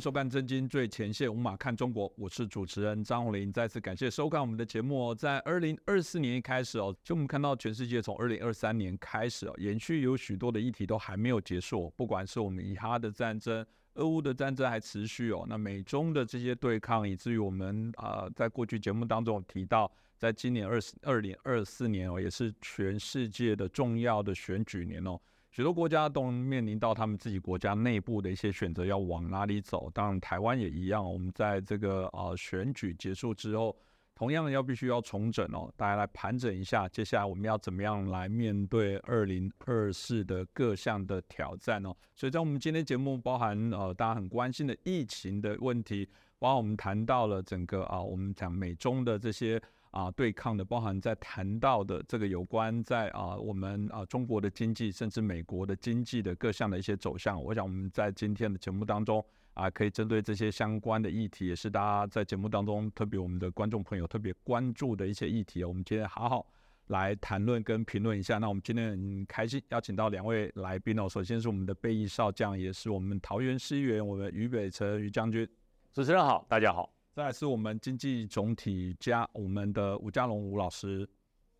收看《震惊最前线》，无马看中国，我是主持人张宏林。再次感谢收看我们的节目哦。在二零二四年一开始哦，就我们看到全世界从二零二三年开始哦，延续有许多的议题都还没有结束，不管是我们以哈的战争、俄乌的战争还持续哦，那美中的这些对抗，以至于我们啊，在过去节目当中提到，在今年二二零二四年哦，也是全世界的重要的选举年哦。许多国家都面临到他们自己国家内部的一些选择，要往哪里走。当然，台湾也一样。我们在这个呃选举结束之后，同样要必须要重整哦，大家来盘整一下，接下来我们要怎么样来面对二零二四的各项的挑战哦。所以在我们今天节目，包含呃大家很关心的疫情的问题，包括我们谈到了整个啊，我们讲美中的这些。啊，对抗的包含在谈到的这个有关在啊，我们啊中国的经济，甚至美国的经济的各项的一些走向，我想我们在今天的节目当中啊，可以针对这些相关的议题，也是大家在节目当中特别我们的观众朋友特别关注的一些议题，我们今天好好来谈论跟评论一下。那我们今天很开心邀请到两位来宾哦，首先是我们的备役少将，也是我们桃园市议员，我们于北辰于将军。主持人好，大家好。再来是我们经济总体加我们的吴家龙吴老师，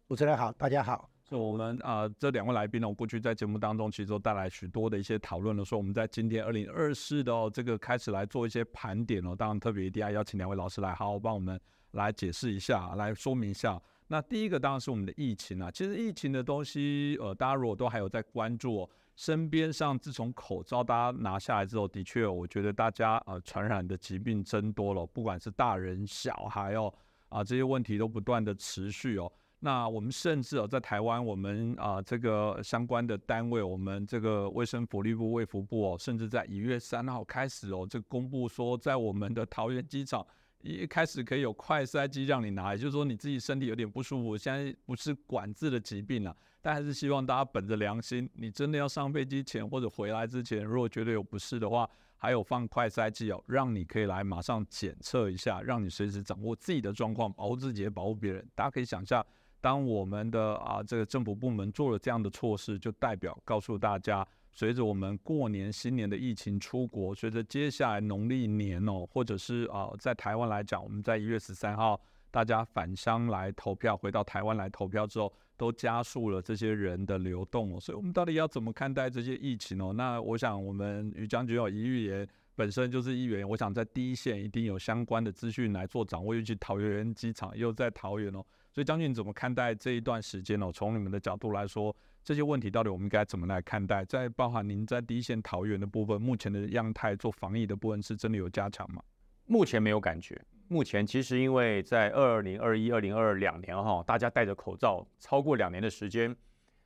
主持人好，大家好。是我们啊这两位来宾呢，我过去在节目当中其实都带来许多的一些讨论了，说我们在今天二零二四的哦这个开始来做一些盘点哦，当然特别一定要邀请两位老师来好好帮我们来解释一下，来说明一下。那第一个当然是我们的疫情啊，其实疫情的东西呃大家如果都还有在关注。身边上，自从口罩大家拿下来之后，的确，我觉得大家呃传染的疾病增多了，不管是大人小孩哦，啊这些问题都不断的持续哦。那我们甚至哦在台湾，我们啊这个相关的单位，我们这个卫生福利部卫福部哦，甚至在一月三号开始哦，这公布说在我们的桃园机场。一开始可以有快筛机让你拿，也就是说你自己身体有点不舒服，现在不是管制的疾病了，但还是希望大家本着良心，你真的要上飞机前或者回来之前，如果觉得有不适的话，还有放快筛机哦，让你可以来马上检测一下，让你随时掌握自己的状况，保护自己也保护别人。大家可以想象，当我们的啊这个政府部门做了这样的措施，就代表告诉大家。随着我们过年新年的疫情出国，随着接下来农历年哦，或者是啊，在台湾来讲，我们在一月十三号大家返乡来投票，回到台湾来投票之后，都加速了这些人的流动哦。所以，我们到底要怎么看待这些疫情哦？那我想，我们于将军有一预言，本身就是议员，我想在第一线一定有相关的资讯来做掌握。尤其桃园机场又在桃园哦，所以将军怎么看待这一段时间哦？从你们的角度来说。这些问题到底我们该怎么来看待？在包含您在第一线桃园的部分，目前的样态做防疫的部分是真的有加强吗？目前没有感觉。目前其实因为在二零二一、二零二二两年哈，大家戴着口罩超过两年的时间，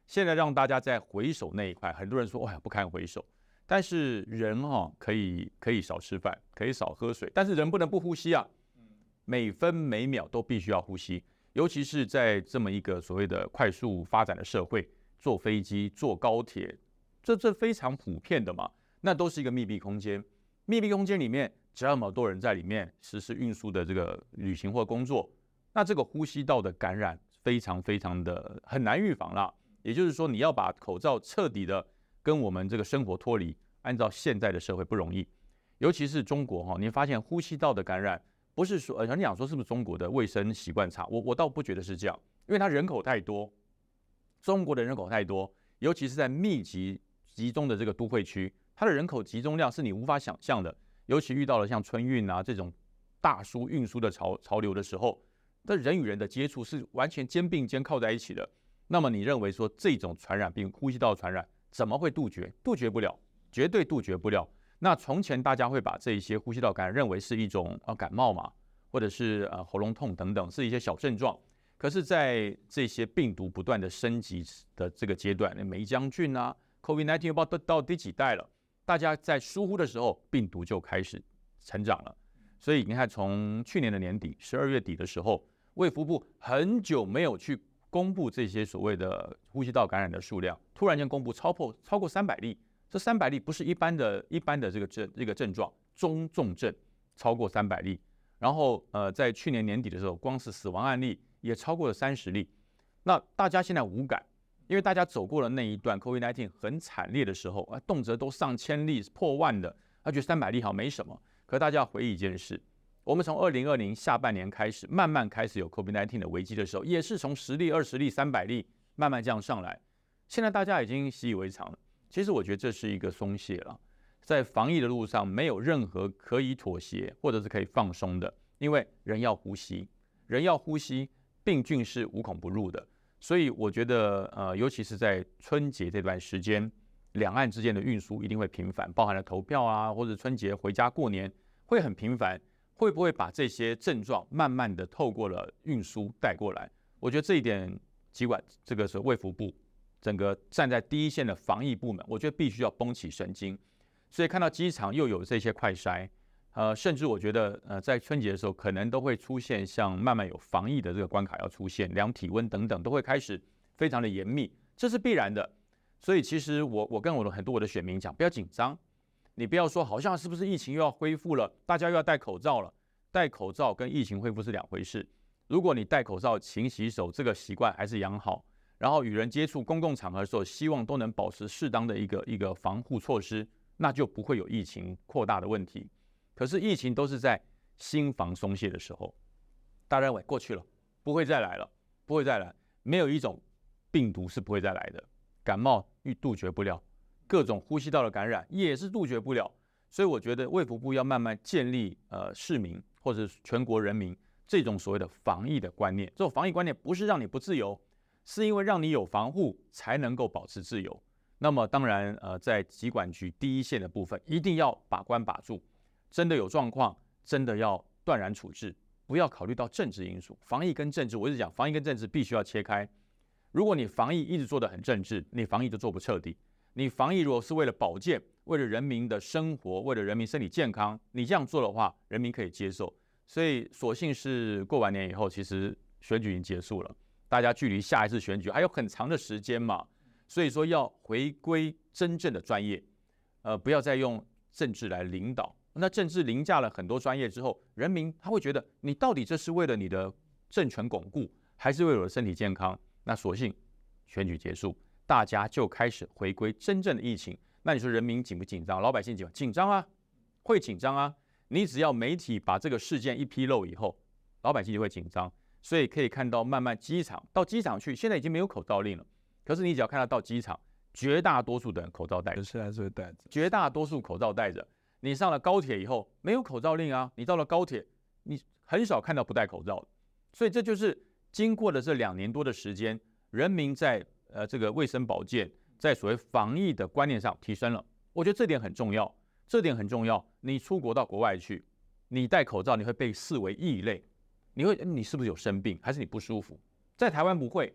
现在让大家在回首那一块，很多人说，哎呀不堪回首。但是人哈可以可以少吃饭，可以少喝水，但是人不能不呼吸啊。每分每秒都必须要呼吸，尤其是在这么一个所谓的快速发展的社会。坐飞机、坐高铁，这这非常普遍的嘛？那都是一个密闭空间，密闭空间里面这么多人在里面实施运输的这个旅行或工作，那这个呼吸道的感染非常非常的很难预防了。也就是说，你要把口罩彻底的跟我们这个生活脱离，按照现在的社会不容易，尤其是中国哈，你发现呼吸道的感染不是说呃，你想说是不是中国的卫生习惯差？我我倒不觉得是这样，因为它人口太多。中国的人口太多，尤其是在密集集中的这个都会区，它的人口集中量是你无法想象的。尤其遇到了像春运啊这种大输运输的潮潮流的时候，那人与人的接触是完全肩并肩靠在一起的。那么你认为说这种传染病，呼吸道传染怎么会杜绝？杜绝不了，绝对杜绝不了。那从前大家会把这一些呼吸道感染认为是一种啊感冒嘛，或者是呃喉咙痛等等，是一些小症状。可是，在这些病毒不断的升级的这个阶段，那梅将军啊，COVID-19 不知道到到第几代了。大家在疏忽的时候，病毒就开始成长了。所以你看，从去年的年底十二月底的时候，卫福部很久没有去公布这些所谓的呼吸道感染的数量，突然间公布超破超过三百例。这三百例不是一般的一般的这个症这个症状，中重症超过三百例。然后呃，在去年年底的时候，光是死亡案例。也超过了三十例，那大家现在无感，因为大家走过了那一段 COVID-19 很惨烈的时候啊，动辄都上千例、破万的他觉得三百例好像没什么。可大家要回忆一件事，我们从二零二零下半年开始，慢慢开始有 COVID-19 的危机的时候，也是从十例、二十例、三百例慢慢这样上来。现在大家已经习以为常了。其实我觉得这是一个松懈了，在防疫的路上没有任何可以妥协或者是可以放松的，因为人要呼吸，人要呼吸，病菌是无孔不入的。所以我觉得，呃，尤其是在春节这段时间，两岸之间的运输一定会频繁，包含了投票啊，或者春节回家过年会很频繁。会不会把这些症状慢慢的透过了运输带过来？我觉得这一点，尽管这个是卫福部整个站在第一线的防疫部门，我觉得必须要绷起神经。所以看到机场又有这些快筛。呃，甚至我觉得，呃，在春节的时候，可能都会出现像慢慢有防疫的这个关卡要出现，量体温等等，都会开始非常的严密，这是必然的。所以其实我我跟我的很多我的选民讲，不要紧张，你不要说好像是不是疫情又要恢复了，大家又要戴口罩了。戴口罩跟疫情恢复是两回事。如果你戴口罩、勤洗手这个习惯还是养好，然后与人接触公共场合的时候，希望都能保持适当的一个一个防护措施，那就不会有疫情扩大的问题。可是疫情都是在心防松懈的时候，大家认为过去了，不会再来了，不会再来。没有一种病毒是不会再来的，感冒遇杜绝不了，各种呼吸道的感染也是杜绝不了。所以我觉得卫福部要慢慢建立呃市民或者全国人民这种所谓的防疫的观念。这种防疫观念不是让你不自由，是因为让你有防护才能够保持自由。那么当然呃在疾管局第一线的部分一定要把关把住。真的有状况，真的要断然处置，不要考虑到政治因素。防疫跟政治，我一直讲，防疫跟政治必须要切开。如果你防疫一直做得很政治，你防疫就做不彻底。你防疫如果是为了保健，为了人民的生活，为了人民身体健康，你这样做的话，人民可以接受。所以，所幸是过完年以后，其实选举已经结束了，大家距离下一次选举还有很长的时间嘛。所以说，要回归真正的专业，呃，不要再用政治来领导。那政治凌驾了很多专业之后，人民他会觉得你到底这是为了你的政权巩固，还是为了我的身体健康？那索性选举结束，大家就开始回归真正的疫情。那你说人民紧不紧张？老百姓紧不紧张啊？会紧张啊！你只要媒体把这个事件一披露以后，老百姓就会紧张。所以可以看到，慢慢机场到机场去，现在已经没有口罩令了。可是你只要看到到机场，绝大多数的人口罩戴着，现在是会戴着，绝大多数口罩戴着。你上了高铁以后没有口罩令啊？你到了高铁，你很少看到不戴口罩的。所以这就是经过了这两年多的时间，人民在呃这个卫生保健，在所谓防疫的观念上提升了。我觉得这点很重要，这点很重要。你出国到国外去，你戴口罩，你会被视为异类，你会你是不是有生病，还是你不舒服？在台湾不会，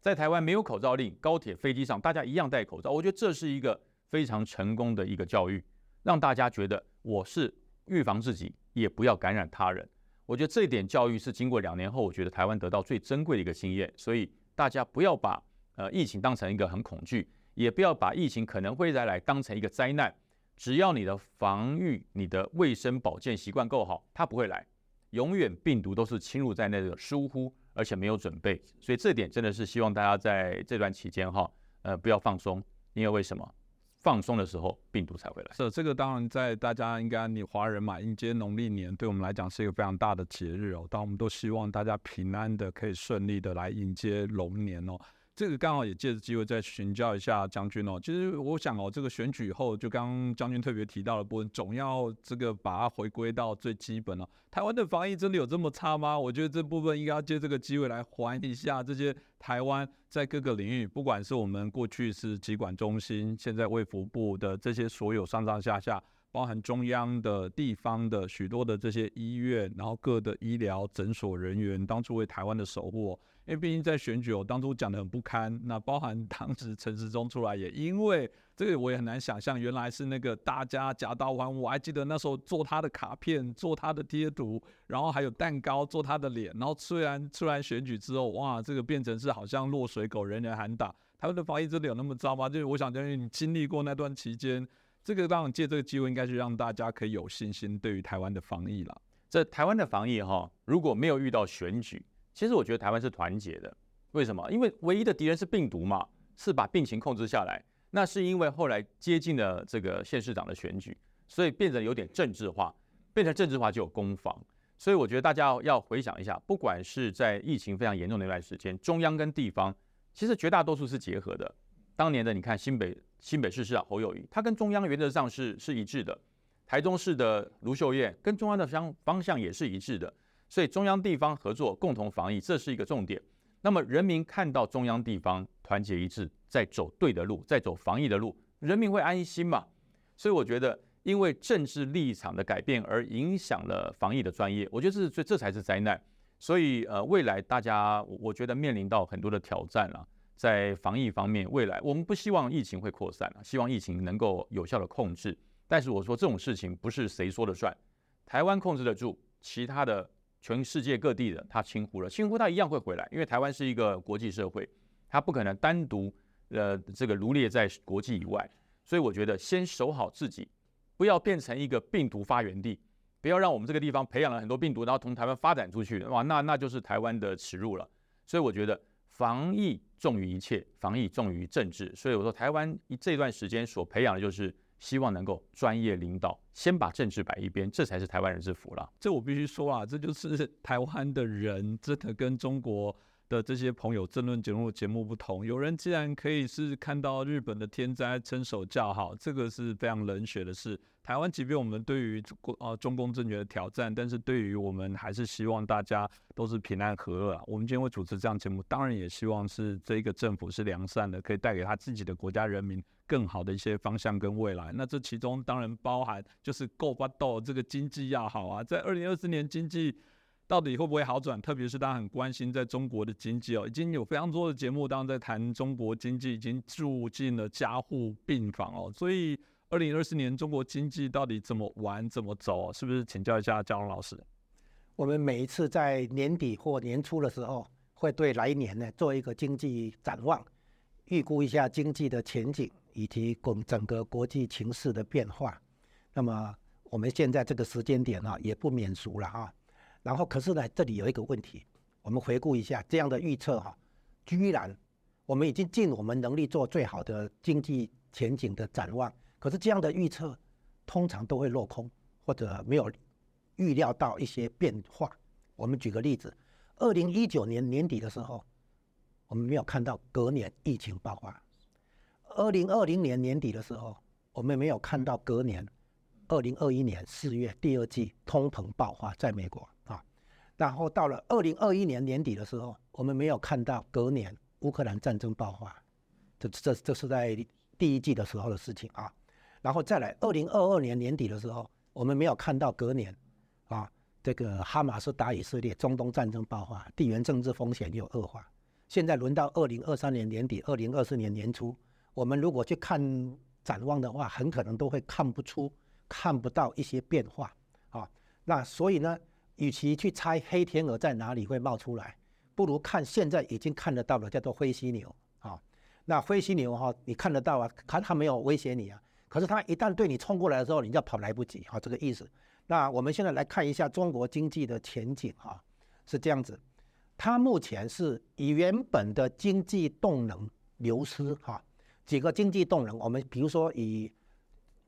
在台湾没有口罩令，高铁飞机上大家一样戴口罩。我觉得这是一个非常成功的一个教育。让大家觉得我是预防自己，也不要感染他人。我觉得这一点教育是经过两年后，我觉得台湾得到最珍贵的一个经验。所以大家不要把呃疫情当成一个很恐惧，也不要把疫情可能会再来当成一个灾难。只要你的防御、你的卫生保健习惯够好，它不会来。永远病毒都是侵入在那个疏忽，而且没有准备。所以这点真的是希望大家在这段期间哈，呃，不要放松，因为为什么？放松的时候，病毒才会来。是这个，当然在大家应该，你华人嘛，迎接农历年，对我们来讲是一个非常大的节日哦。当我们都希望大家平安的，可以顺利的来迎接龙年哦。这个刚好也借着机会再请教一下将军哦。其实我想哦，这个选举以后，就刚刚将军特别提到的部分，总要这个把它回归到最基本哦。台湾的防疫真的有这么差吗？我觉得这部分应该要借这个机会来还一下这些台湾在各个领域，不管是我们过去是疾管中心，现在卫福部的这些所有上上下下，包含中央的地方的许多的这些医院，然后各的医疗诊所人员，当初为台湾的守护。因为毕竟在选举，我当初讲的很不堪。那包含当时陈时中出来，也因为这个，我也很难想象，原来是那个大家夹道欢。我还记得那时候做他的卡片，做他的贴图，然后还有蛋糕做他的脸。然后虽然出来选举之后，哇，这个变成是好像落水狗，人人喊打。台湾的防疫真的有那么糟吗？就是我想，因为你经历过那段期间，这个当然借这个机会，应该是让大家可以有信心对于台湾的防疫了。这台湾的防疫哈，如果没有遇到选举。其实我觉得台湾是团结的，为什么？因为唯一的敌人是病毒嘛，是把病情控制下来。那是因为后来接近了这个县市长的选举，所以变得有点政治化，变成政治化就有攻防。所以我觉得大家要回想一下，不管是在疫情非常严重的那段时间，中央跟地方其实绝大多数是结合的。当年的你看新北新北市市长侯友谊，他跟中央原则上是是一致的；台中市的卢秀燕跟中央的方方向也是一致的。所以中央地方合作共同防疫，这是一个重点。那么人民看到中央地方团结一致，在走对的路，在走防疫的路，人民会安心嘛？所以我觉得。因为政治立场的改变而影响了防疫的专业，我觉得这是最这才是灾难。所以呃，未来大家我觉得面临到很多的挑战了，在防疫方面，未来我们不希望疫情会扩散了，希望疫情能够有效的控制。但是我说这种事情不是谁说了算，台湾控制得住，其他的全世界各地的他轻忽了，轻忽他一样会回来，因为台湾是一个国际社会，他不可能单独呃这个罗列在国际以外。所以我觉得先守好自己。不要变成一个病毒发源地，不要让我们这个地方培养了很多病毒，然后从台湾发展出去，哇，那那就是台湾的耻辱了。所以我觉得防疫重于一切，防疫重于政治。所以我说台湾这段时间所培养的就是希望能够专业领导，先把政治摆一边，这才是台湾人之福了。这我必须说啊，这就是台湾的人真的跟中国。的这些朋友争论节目节目不同，有人既然可以是看到日本的天灾伸手叫好，这个是非常冷血的事。台湾即便我们对于国呃中共政权的挑战，但是对于我们还是希望大家都是平安和乐啊。我们今天会主持这样节目，当然也希望是这一个政府是良善的，可以带给他自己的国家人民更好的一些方向跟未来。那这其中当然包含就是够不到这个经济要好啊，在二零二四年经济。到底会不会好转？特别是大家很关心在中国的经济哦，已经有非常多的节目，当然在谈中国经济已经住进了加护病房哦。所以，二零二四年中国经济到底怎么玩、怎么走？是不是请教一下嘉荣老师？我们每一次在年底或年初的时候，会对来年呢做一个经济展望，预估一下经济的前景以及整整个国际情势的变化。那么，我们现在这个时间点呢，也不免俗了哈。然后，可是呢，这里有一个问题，我们回顾一下这样的预测哈，居然我们已经尽我们能力做最好的经济前景的展望，可是这样的预测通常都会落空，或者没有预料到一些变化。我们举个例子，二零一九年年底的时候，我们没有看到隔年疫情爆发；二零二零年年底的时候，我们没有看到隔年二零二一年四月第二季通膨爆发在美国啊。然后到了二零二一年年底的时候，我们没有看到隔年乌克兰战争爆发，这这这是在第一季的时候的事情啊。然后再来二零二二年年底的时候，我们没有看到隔年啊这个哈马斯打以色列，中东战争爆发，地缘政治风险又恶化。现在轮到二零二三年年底、二零二四年年初，我们如果去看展望的话，很可能都会看不出、看不到一些变化啊。那所以呢？与其去猜黑天鹅在哪里会冒出来，不如看现在已经看得到了，叫做灰犀牛啊。那灰犀牛哈，你看得到啊，看它没有威胁你啊。可是它一旦对你冲过来的时候，你就跑来不及啊，这个意思。那我们现在来看一下中国经济的前景哈，是这样子。它目前是以原本的经济动能流失哈，几个经济动能，我们比如说以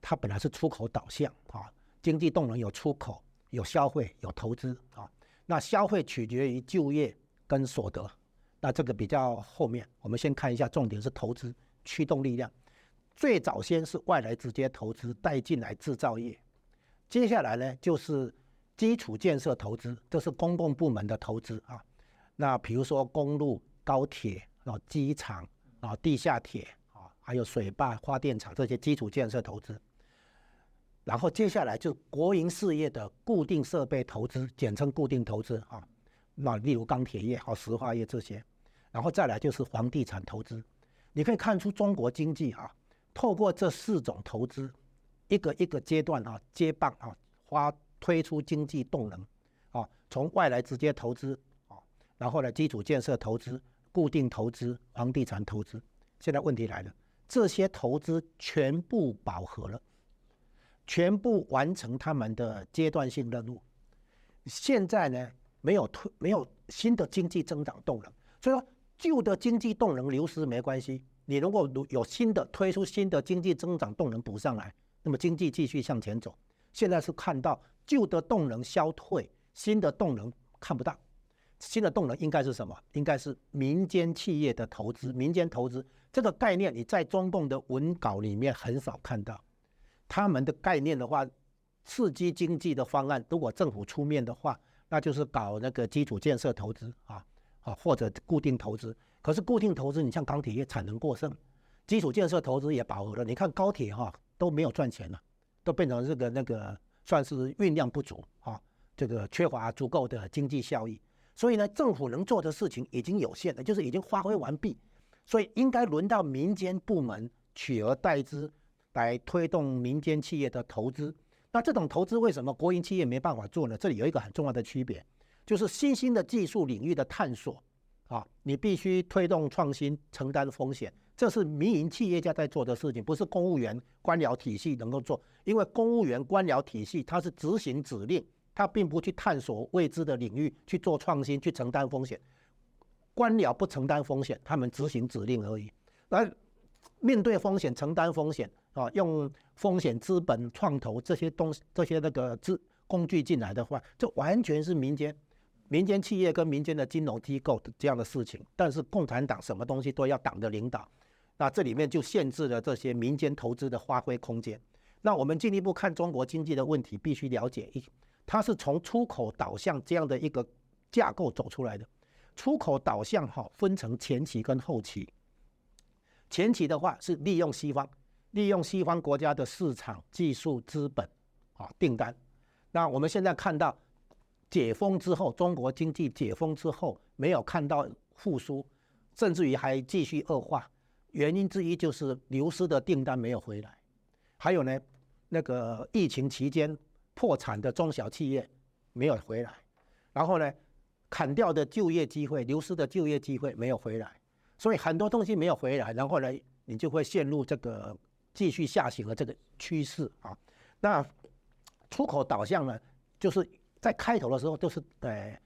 它本来是出口导向啊，经济动能有出口。有消费，有投资啊。那消费取决于就业跟所得，那这个比较后面。我们先看一下，重点是投资驱动力量。最早先是外来直接投资带进来制造业，接下来呢就是基础建设投资，这是公共部门的投资啊。那比如说公路、高铁啊、机场啊、地下铁，还有水坝、发电厂这些基础建设投资。然后接下来就国营事业的固定设备投资，简称固定投资啊。那例如钢铁业、和石化业这些，然后再来就是房地产投资。你可以看出中国经济啊，透过这四种投资，一个一个阶段啊接棒啊，发推出经济动能啊，从外来直接投资啊，然后呢基础建设投资、固定投资、房地产投资。现在问题来了，这些投资全部饱和了。全部完成他们的阶段性任务，现在呢没有推没有新的经济增长动能，所以说旧的经济动能流失没关系，你如果有新的推出新的经济增长动能补上来，那么经济继续向前走。现在是看到旧的动能消退，新的动能看不到。新的动能应该是什么？应该是民间企业的投资。民间投资这个概念，你在中共的文稿里面很少看到。他们的概念的话，刺激经济的方案，如果政府出面的话，那就是搞那个基础建设投资啊，啊或者固定投资。可是固定投资，你像钢铁业产能过剩，基础建设投资也饱和了。你看高铁哈都没有赚钱了，都变成这个那个算是运量不足啊，这个缺乏足够的经济效益。所以呢，政府能做的事情已经有限了，就是已经发挥完毕，所以应该轮到民间部门取而代之，来推动民间企业的投资。那这种投资为什么国营企业没办法做呢？这里有一个很重要的区别，就是新兴的技术领域的探索啊，你必须推动创新，承担风险，这是民营企业家在做的事情，不是公务员官僚体系能够做，因为公务员官僚体系它是执行指令。他并不去探索未知的领域，去做创新，去承担风险。官僚不承担风险，他们执行指令而已。那面对风险，承担风险啊，用风险资本创投这些东西这些那个资工具进来的话，这完全是民间民间企业跟民间的金融机构的这样的事情。但是共产党什么东西都要党的领导，那这里面就限制了这些民间投资的发挥空间。那我们进一步看中国经济的问题，必须了解一。它是从出口导向这样的一个架构走出来的。出口导向哈分成前期跟后期。前期的话是利用西方，利用西方国家的市场、技术、资本啊订单。那我们现在看到解封之后，中国经济解封之后没有看到复苏，甚至于还继续恶化。原因之一就是流失的订单没有回来，还有呢，那个疫情期间。破产的中小企业没有回来，然后呢，砍掉的就业机会、流失的就业机会没有回来，所以很多东西没有回来，然后呢，你就会陷入这个继续下行的这个趋势啊。那出口导向呢，就是在开头的时候，就是呃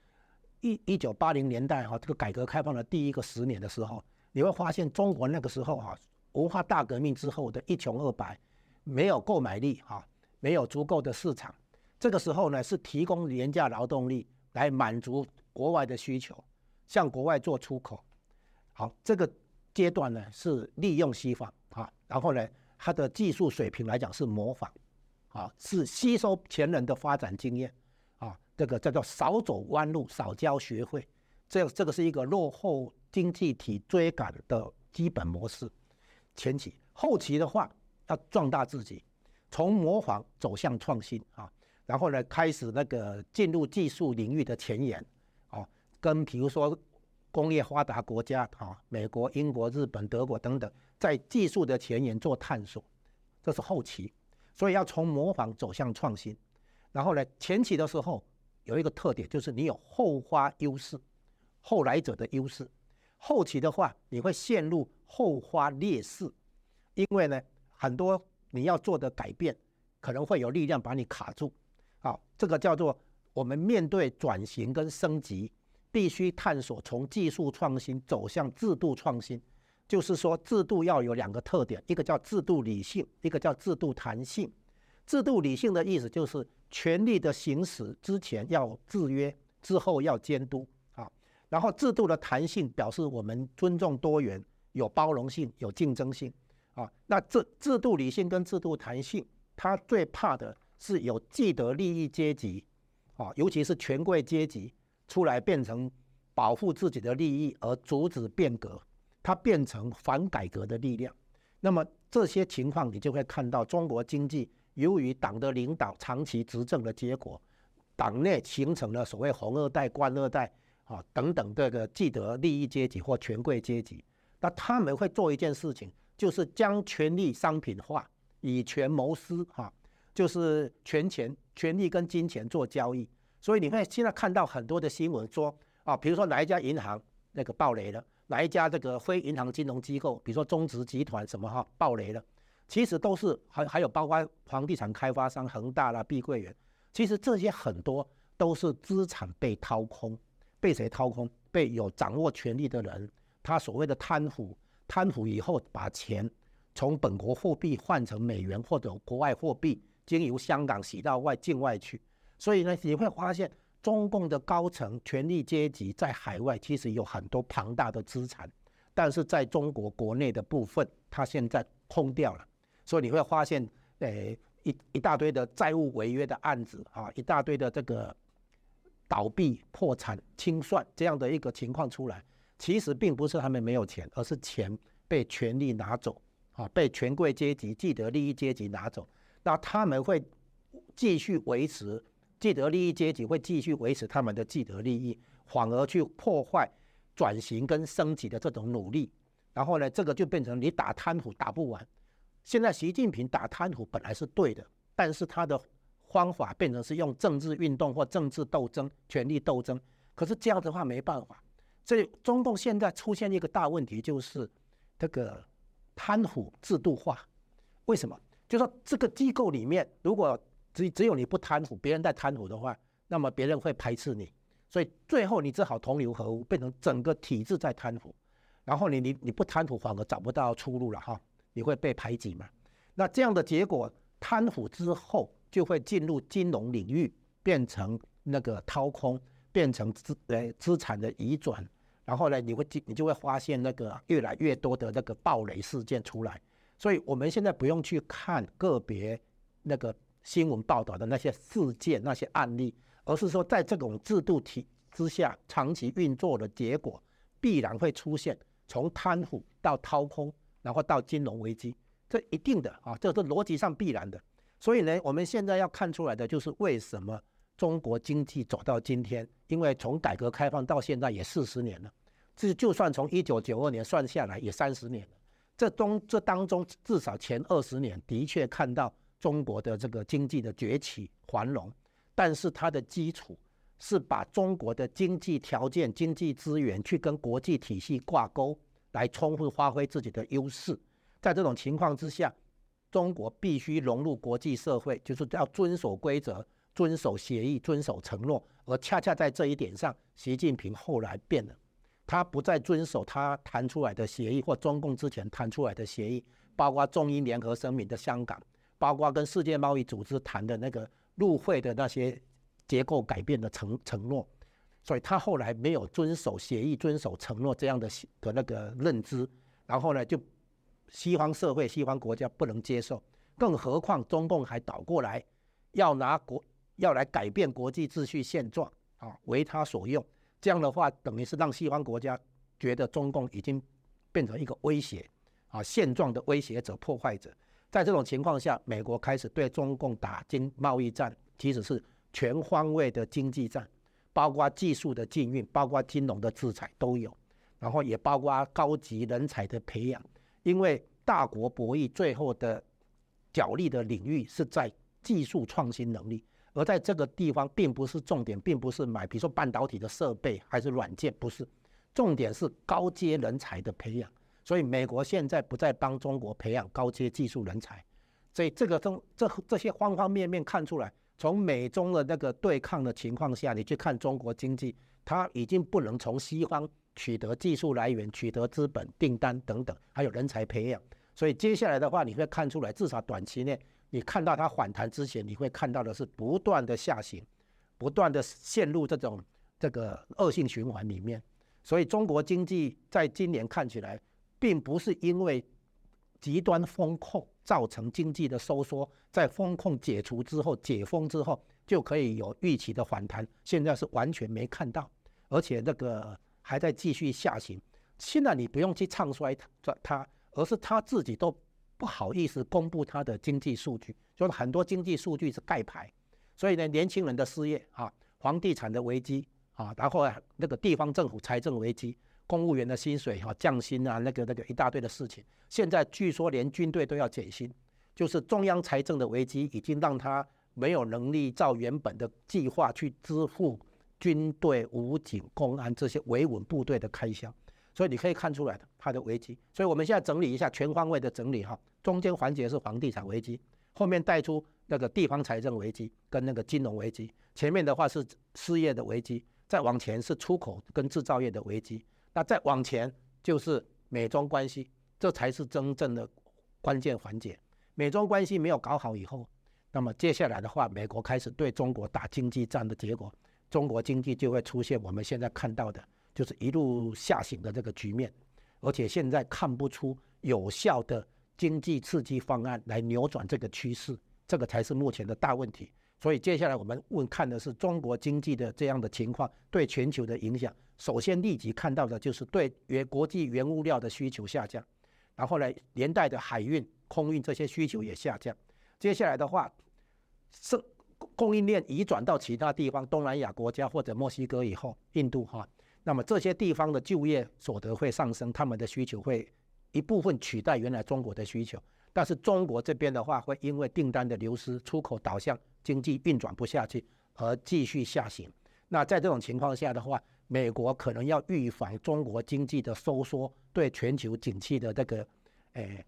一一九八零年代哈，这个改革开放的第一个十年的时候，你会发现中国那个时候哈，文化大革命之后的一穷二白，没有购买力哈，没有足够的市场。这个时候呢，是提供廉价劳动力来满足国外的需求，向国外做出口。好，这个阶段呢是利用西方啊，然后呢，它的技术水平来讲是模仿，啊，是吸收前人的发展经验，啊，这个叫做少走弯路，少交学费。这这个是一个落后经济体追赶的基本模式。前期，后期的话要壮大自己，从模仿走向创新啊。然后呢，开始那个进入技术领域的前沿，哦，跟比如说工业发达国家啊，美国、英国、日本、德国等等，在技术的前沿做探索，这是后期。所以要从模仿走向创新。然后呢，前期的时候有一个特点，就是你有后发优势，后来者的优势；后期的话，你会陷入后发劣势，因为呢，很多你要做的改变，可能会有力量把你卡住。好，这个叫做我们面对转型跟升级，必须探索从技术创新走向制度创新。就是说，制度要有两个特点，一个叫制度理性，一个叫制度弹性。制度理性的意思就是权力的行使之前要制约，之后要监督啊。然后制度的弹性表示我们尊重多元，有包容性，有竞争性啊。那制制度理性跟制度弹性，它最怕的。是有既得利益阶级，啊，尤其是权贵阶级出来变成保护自己的利益而阻止变革，它变成反改革的力量。那么这些情况，你就会看到中国经济由于党的领导长期执政的结果，党内形成了所谓红二代、官二代啊等等这个既得利益阶级或权贵阶级，那他们会做一件事情，就是将权力商品化，以权谋私，哈。就是权钱、权力跟金钱做交易，所以你会现在看到很多的新闻说啊，比如说哪一家银行那个暴雷了，哪一家这个非银行金融机构，比如说中植集团什么哈暴雷了，其实都是还还有包括房地产开发商恒大啦、碧桂园，其实这些很多都是资产被掏空，被谁掏空？被有掌握权力的人，他所谓的贪腐，贪腐以后把钱从本国货币换成美元或者国外货币，经由香港洗到外境外去。所以呢，你会发现中共的高层权力阶级在海外其实有很多庞大的资产，但是在中国国内的部分，它现在空掉了。所以你会发现，呃，一一大堆的债务违约的案子啊，一大堆的这个倒闭、破产、清算这样的一个情况出来，其实并不是他们没有钱，而是钱被权力拿走。啊，被权贵阶级、既得利益阶级拿走，那他们会继续维持既得利益阶级会继续维持他们的既得利益，反而去破坏转型跟升级的这种努力。然后呢，这个就变成你打贪腐打不完。现在习近平打贪腐本来是对的，但是他的方法变成是用政治运动或政治斗争、权力斗争。可是这样的话没办法。所以中共现在出现一个大问题，就是这个。贪腐制度化，为什么？就说这个机构里面，如果只只有你不贪腐，别人在贪腐的话，那么别人会排斥你，所以最后你只好同流合污，变成整个体制在贪腐，然后你你你不贪腐反而找不到出路了哈，你会被排挤嘛？那这样的结果，贪腐之后就会进入金融领域，变成那个掏空，变成资呃资产的移转。然后呢，你会你就会发现那个越来越多的那个暴雷事件出来，所以我们现在不用去看个别那个新闻报道的那些事件、那些案例，而是说在这种制度体之下长期运作的结果，必然会出现从贪腐到掏空，然后到金融危机，这一定的啊，这是逻辑上必然的。所以呢，我们现在要看出来的就是为什么中国经济走到今天，因为从改革开放到现在也四十年了。这就算从一九九二年算下来也三十年了，这中这当中至少前二十年的确看到中国的这个经济的崛起繁荣，但是它的基础是把中国的经济条件、经济资源去跟国际体系挂钩，来充分发挥自己的优势。在这种情况之下，中国必须融入国际社会，就是要遵守规则、遵守协议、遵守承诺。而恰恰在这一点上，习近平后来变了。他不再遵守他谈出来的协议或中共之前谈出来的协议，包括中英联合声明的香港，包括跟世界贸易组织谈的那个入会的那些结构改变的承承诺，所以他后来没有遵守协议、遵守承诺这样的的那个认知，然后呢，就西方社会、西方国家不能接受，更何况中共还倒过来要拿国要来改变国际秩序现状啊，为他所用。这样的话，等于是让西方国家觉得中共已经变成一个威胁啊，现状的威胁者、破坏者。在这种情况下，美国开始对中共打经贸易战，其实是全方位的经济战，包括技术的禁运，包括金融的制裁都有，然后也包括高级人才的培养。因为大国博弈最后的角力的领域是在技术创新能力。而在这个地方，并不是重点，并不是买，比如说半导体的设备还是软件，不是，重点是高阶人才的培养。所以美国现在不再帮中国培养高阶技术人才，所以这个从这这些方方面面看出来，从美中的那个对抗的情况下，你去看中国经济，它已经不能从西方取得技术来源、取得资本、订单等等，还有人才培养。所以接下来的话，你会看出来，至少短期内。你看到它反弹之前，你会看到的是不断的下行，不断的陷入这种这个恶性循环里面。所以中国经济在今年看起来，并不是因为极端风控造成经济的收缩，在风控解除之后、解封之后就可以有预期的反弹，现在是完全没看到，而且那个还在继续下行。现在你不用去唱衰它，它，而是它自己都。不好意思公布他的经济数据，就是很多经济数据是盖牌，所以呢，年轻人的失业啊，房地产的危机啊，然后那个地方政府财政危机，公务员的薪水哈降薪啊，那个那个一大堆的事情，现在据说连军队都要减薪，就是中央财政的危机已经让他没有能力照原本的计划去支付军队、武警、公安这些维稳部队的开销。所以你可以看出来的它的危机，所以我们现在整理一下全方位的整理哈，中间环节是房地产危机，后面带出那个地方财政危机跟那个金融危机，前面的话是失业的危机，再往前是出口跟制造业的危机，那再往前就是美中关系，这才是真正的关键环节。美中关系没有搞好以后，那么接下来的话，美国开始对中国打经济战的结果，中国经济就会出现我们现在看到的，就是一路下行的这个局面，而且现在看不出有效的经济刺激方案来扭转这个趋势，这个才是目前的大问题。所以接下来我们问看的是中国经济的这样的情况对全球的影响。首先立即看到的就是对原国际原物料的需求下降，然后呢连带的海运、空运这些需求也下降。接下来的话，是供应链移转到其他地方，东南亚国家或者墨西哥以后，印度哈，那么这些地方的就业所得会上升，他们的需求会一部分取代原来中国的需求。但是中国这边的话，会因为订单的流失、出口导向。经济运转不下去而继续下行，那在这种情况下的话，美国可能要预防中国经济的收缩对全球景气的这个，诶，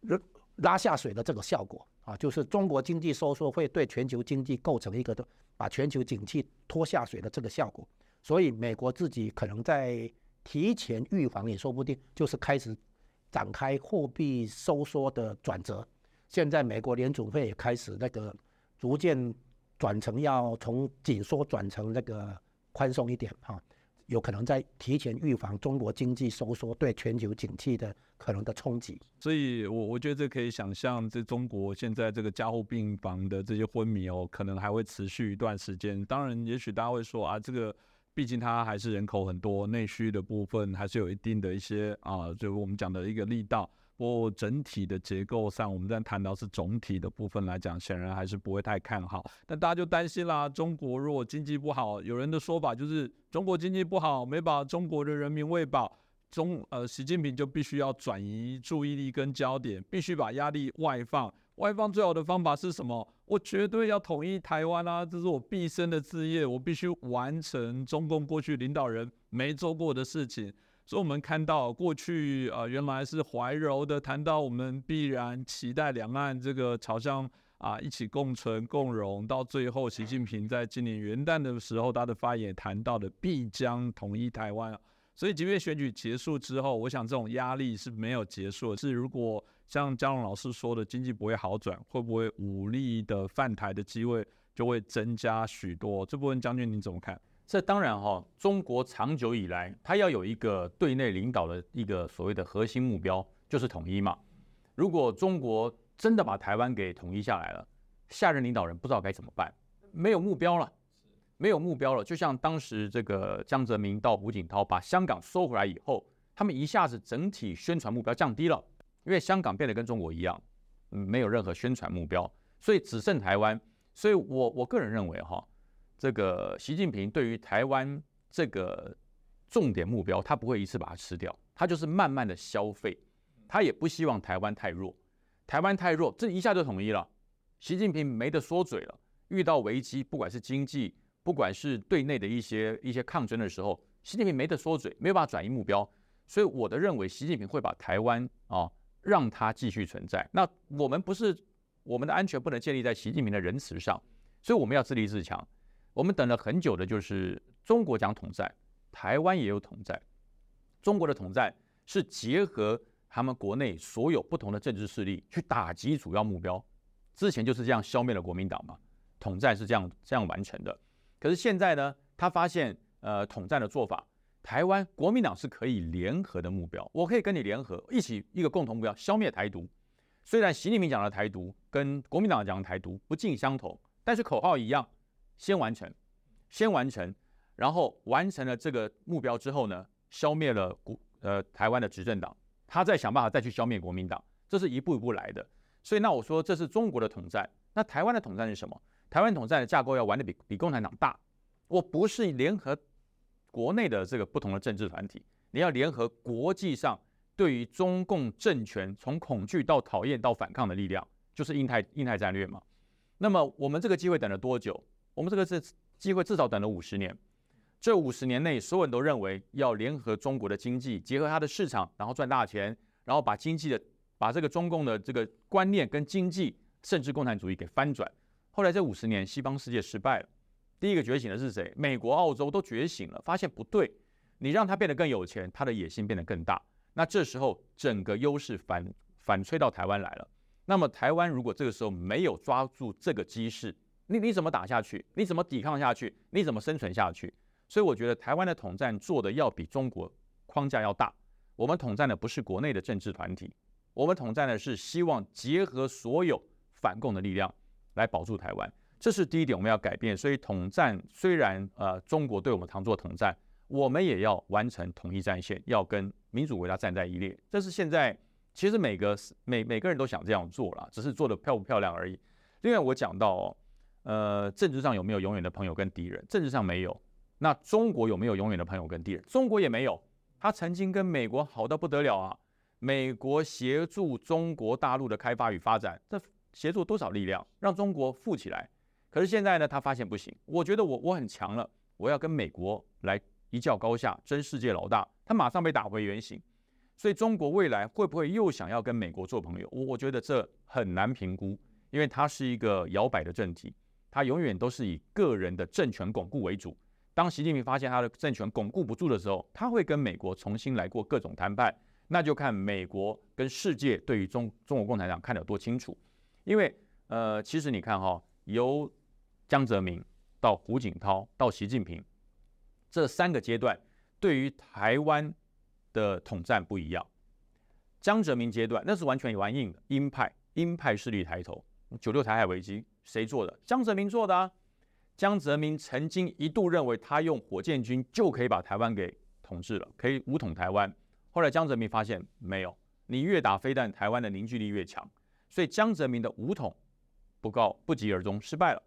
拉拉下水的这个效果啊，就是中国经济收缩会对全球经济构成一个的把全球景气拖下水的这个效果，所以美国自己可能在提前预防也说不定，就是开始展开货币收缩的转折。现在美国联储会也开始那个。逐渐转成要从紧缩转成那个宽松一点哈，有可能在提前预防中国经济收缩对全球景气的可能的冲击。所以，我我觉得这可以想象，这中国现在这个加护病房的这些昏迷哦，可能还会持续一段时间。当然，也许大家会说啊，这个毕竟它还是人口很多，内需的部分还是有一定的一些啊，就我们讲的一个力道。不过整体的结构上，我们在谈到是总体的部分来讲，显然还是不会太看好。但大家就担心啦，中国如果经济不好，有人的说法就是中国经济不好，没把中国的人民喂饱，中呃习近平就必须要转移注意力跟焦点，必须把压力外放。外放最好的方法是什么？我绝对要统一台湾啊！这是我毕生的志业，我必须完成中共过去领导人没做过的事情。所以，我们看到过去，呃，原来是怀柔的谈到我们必然期待两岸这个朝向啊一起共存共荣，到最后，习近平在今年元旦的时候，他的发言谈到的必将统一台湾。所以，即便选举结束之后，我想这种压力是没有结束。是如果像江龙老师说的，经济不会好转，会不会武力的犯台的机会就会增加许多？这部分将军你怎么看？这当然哈，中国长久以来，它要有一个对内领导的一个所谓的核心目标，就是统一嘛。如果中国真的把台湾给统一下来了，下任领导人不知道该怎么办，没有目标了，没有目标了。就像当时这个江泽民到胡锦涛把香港收回来以后，他们一下子整体宣传目标降低了，因为香港变得跟中国一样，没有任何宣传目标，所以只剩台湾。所以我我个人认为哈。这个习近平对于台湾这个重点目标，他不会一次把它吃掉，他就是慢慢的消费，他也不希望台湾太弱，台湾太弱，这一下就统一了，习近平没得说嘴了。遇到危机，不管是经济，不管是对内的一些一些抗争的时候，习近平没得说嘴，没有办法转移目标。所以我的认为，习近平会把台湾啊让它继续存在。那我们不是我们的安全不能建立在习近平的仁慈上，所以我们要自立自强。我们等了很久的，就是中国讲统战，台湾也有统战。中国的统战是结合他们国内所有不同的政治势力去打击主要目标。之前就是这样消灭了国民党嘛，统战是这样这样完成的。可是现在呢，他发现呃统战的做法，台湾国民党是可以联合的目标，我可以跟你联合，一起一个共同目标，消灭台独。虽然习近平讲的台独跟国民党讲的台独不尽相同，但是口号一样。先完成，先完成，然后完成了这个目标之后呢，消灭了国呃台湾的执政党，他再想办法再去消灭国民党，这是一步一步来的。所以那我说这是中国的统战，那台湾的统战是什么？台湾统战的架构要玩的比比共产党大。我不是联合国内的这个不同的政治团体，你要联合国际上对于中共政权从恐惧到讨厌到反抗的力量，就是印太印太战略嘛。那么我们这个机会等了多久？我们这个是机会，至少等了五十年。这五十年内，所有人都认为要联合中国的经济，结合它的市场，然后赚大钱，然后把经济的、把这个中共的这个观念跟经济，甚至共产主义给翻转。后来这五十年，西方世界失败了。第一个觉醒的是谁？美国、澳洲都觉醒了，发现不对，你让他变得更有钱，他的野心变得更大。那这时候整个优势反反吹到台湾来了。那么台湾如果这个时候没有抓住这个机势，你你怎么打下去？你怎么抵抗下去？你怎么生存下去？所以我觉得台湾的统战做的要比中国框架要大。我们统战的不是国内的政治团体，我们统战的是希望结合所有反共的力量来保住台湾。这是第一点，我们要改变。所以统战虽然呃中国对我们常做统战，我们也要完成统一战线，要跟民主国家站在一列。这是现在其实每个每每个人都想这样做了，只是做的漂不漂亮而已。另外我讲到哦。呃，政治上有没有永远的朋友跟敌人？政治上没有。那中国有没有永远的朋友跟敌人？中国也没有。他曾经跟美国好到不得了啊！美国协助中国大陆的开发与发展，这协助多少力量，让中国富起来？可是现在呢，他发现不行。我觉得我我很强了，我要跟美国来一较高下，争世界老大。他马上被打回原形。所以中国未来会不会又想要跟美国做朋友？我我觉得这很难评估，因为它是一个摇摆的政体。他永远都是以个人的政权巩固为主。当习近平发现他的政权巩固不住的时候，他会跟美国重新来过各种谈判。那就看美国跟世界对于中中国共产党看得有多清楚。因为呃，其实你看哈，由江泽民到胡锦涛到习近平这三个阶段，对于台湾的统战不一样。江泽民阶段那是完全玩硬的，鹰派鹰派势力抬头，九六台海危机。谁做的？江泽民做的啊！江泽民曾经一度认为他用火箭军就可以把台湾给统治了，可以武统台湾。后来江泽民发现没有，你越打飞弹，台湾的凝聚力越强。所以江泽民的武统不告不疾而终，失败了。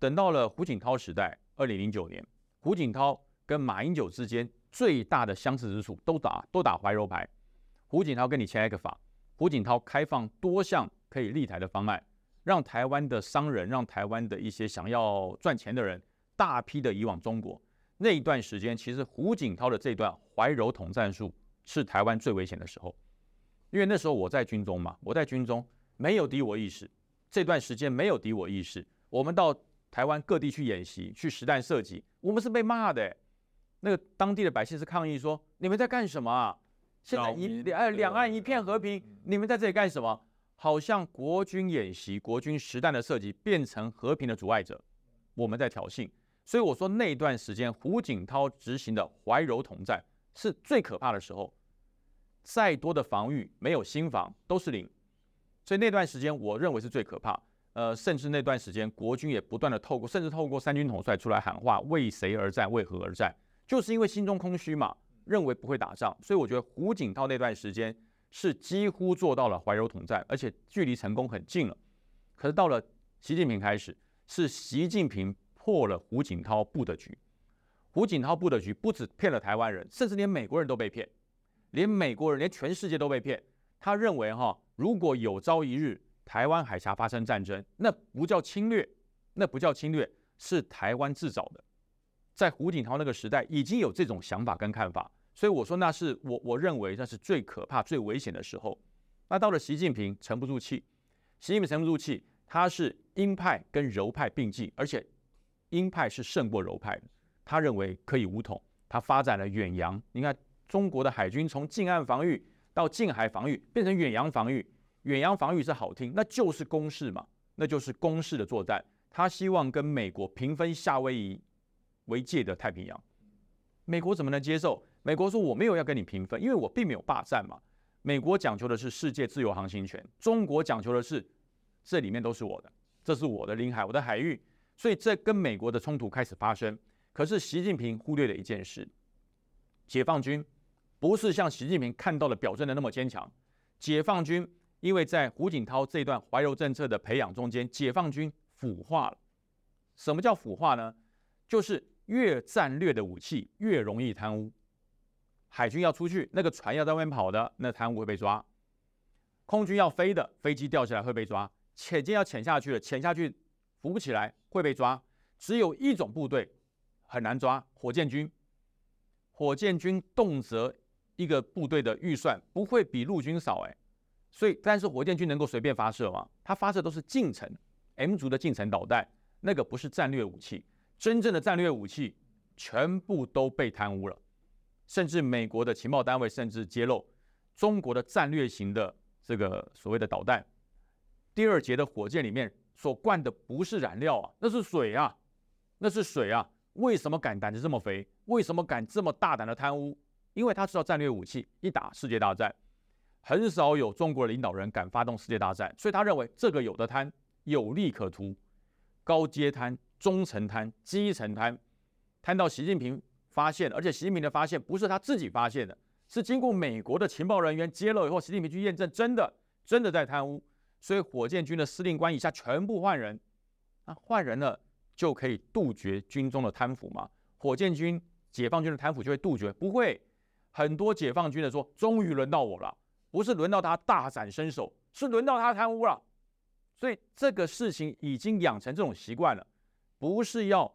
等到了胡锦涛时代，二零零九年，胡锦涛跟马英九之间最大的相似之处都打都打怀柔牌。胡锦涛跟你签一个法，胡锦涛开放多项可以立台的方案。让台湾的商人，让台湾的一些想要赚钱的人，大批的移往中国。那一段时间，其实胡锦涛的这段怀柔统战术是台湾最危险的时候，因为那时候我在军中嘛，我在军中没有敌我意识，这段时间没有敌我意识，我们到台湾各地去演习，去实弹射击，我们是被骂的。那个当地的百姓是抗议说：“你们在干什么啊？现在一两两岸一片和平，你们在这里干什么？”好像国军演习、国军实弹的射击变成和平的阻碍者，我们在挑衅。所以我说那段时间，胡锦涛执行的怀柔统战是最可怕的时候。再多的防御没有新防都是零，所以那段时间我认为是最可怕。呃，甚至那段时间国军也不断的透过，甚至透过三军统帅出来喊话：为谁而战？为何而战？就是因为心中空虚嘛，认为不会打仗。所以我觉得胡锦涛那段时间。是几乎做到了怀柔统战，而且距离成功很近了。可是到了习近平开始，是习近平破了胡锦涛布的局。胡锦涛布的局不止骗了台湾人，甚至连美国人都被骗，连美国人、连全世界都被骗。他认为哈，如果有朝一日台湾海峡发生战争，那不叫侵略，那不叫侵略，是台湾自找的。在胡锦涛那个时代，已经有这种想法跟看法。所以我说，那是我我认为那是最可怕、最危险的时候。那到了习近平沉不住气，习近平沉不住气，他是鹰派跟柔派并进，而且鹰派是胜过柔派的。他认为可以武统，他发展了远洋。你看，中国的海军从近岸防御到近海防御，变成远洋防御。远洋防御是好听，那就是攻势嘛，那就是攻势的作战。他希望跟美国平分夏威夷为界的太平洋，美国怎么能接受？美国说我没有要跟你平分，因为我并没有霸占嘛。美国讲求的是世界自由航行权，中国讲求的是这里面都是我的，这是我的领海，我的海域。所以这跟美国的冲突开始发生。可是习近平忽略了一件事：解放军不是像习近平看到的表征的那么坚强。解放军因为在胡锦涛这段怀柔政策的培养中间，解放军腐化了。什么叫腐化呢？就是越战略的武器越容易贪污。海军要出去，那个船要在外面跑的，那贪污会被抓；空军要飞的，飞机掉下来会被抓；潜舰要潜下去了，潜下去浮不起来会被抓。只有一种部队很难抓，火箭军。火箭军动辄一个部队的预算不会比陆军少，哎，所以但是火箭军能够随便发射吗？它发射都是近程 M 族的近程导弹，那个不是战略武器，真正的战略武器全部都被贪污了。甚至美国的情报单位甚至揭露，中国的战略型的这个所谓的导弹，第二节的火箭里面所灌的不是燃料啊，那是水啊，那是水啊。为什么敢胆子这么肥？为什么敢这么大胆的贪污？因为他知道战略武器一打世界大战，很少有中国领导人敢发动世界大战，所以他认为这个有的贪，有利可图，高阶贪、中层贪、基层贪，贪到习近平发现，而且习近平的发现不是他自己发现的，是经过美国的情报人员揭露以后，习近平去验证，真的真的在贪污，所以火箭军的司令官以下全部换人，啊，换人了。就可以杜绝军中的贪腐吗？火箭军、解放军的贪腐就会杜绝？不会，很多解放军的说，终于轮到我了，不是轮到他大展身手，是轮到他贪污了。所以这个事情已经养成这种习惯了，不是要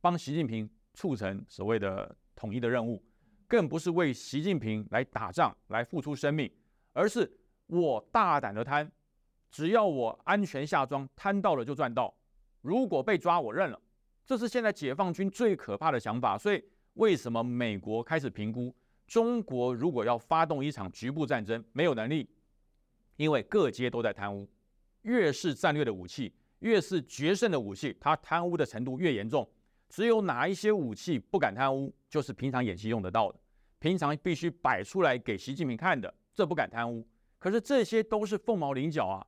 帮习近平促成所谓的统一的任务，更不是为习近平来打仗来付出生命，而是我大胆的贪，只要我安全下庄，贪到了就赚到。如果被抓，我认了。这是现在解放军最可怕的想法。所以，为什么美国开始评估中国如果要发动一场局部战争，没有能力？因为各阶都在贪污，越是战略的武器，越是决胜的武器，它贪污的程度越严重。只有哪一些武器不敢贪污，就是平常演习用得到的，平常必须摆出来给习近平看的，这不敢贪污。可是这些都是凤毛麟角啊。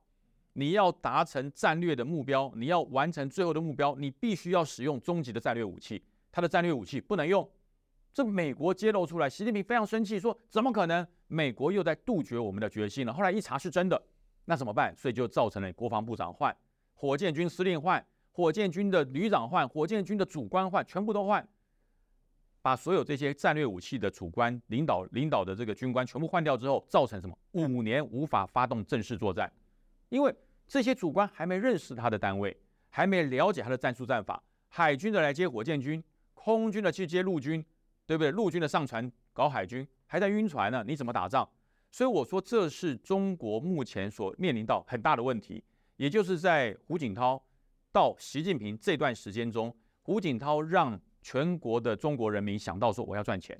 你要达成战略的目标，你要完成最后的目标，你必须要使用终极的战略武器。它的战略武器不能用，这美国揭露出来，习近平非常生气，说怎么可能？美国又在杜绝我们的决心了。后来一查是真的，那怎么办？所以就造成了国防部长换，火箭军司令换，火箭军的旅长换，火箭军的主官换，全部都换，把所有这些战略武器的主官、领导、领导的这个军官全部换掉之后，造成什么？五年无法发动正式作战。因为这些主官还没认识他的单位，还没了解他的战术战法。海军的来接火箭军，空军的去接陆军，对不对？陆军的上船搞海军，还在晕船呢，你怎么打仗？所以我说，这是中国目前所面临到很大的问题。也就是在胡锦涛到习近平这段时间中，胡锦涛让全国的中国人民想到说，我要赚钱，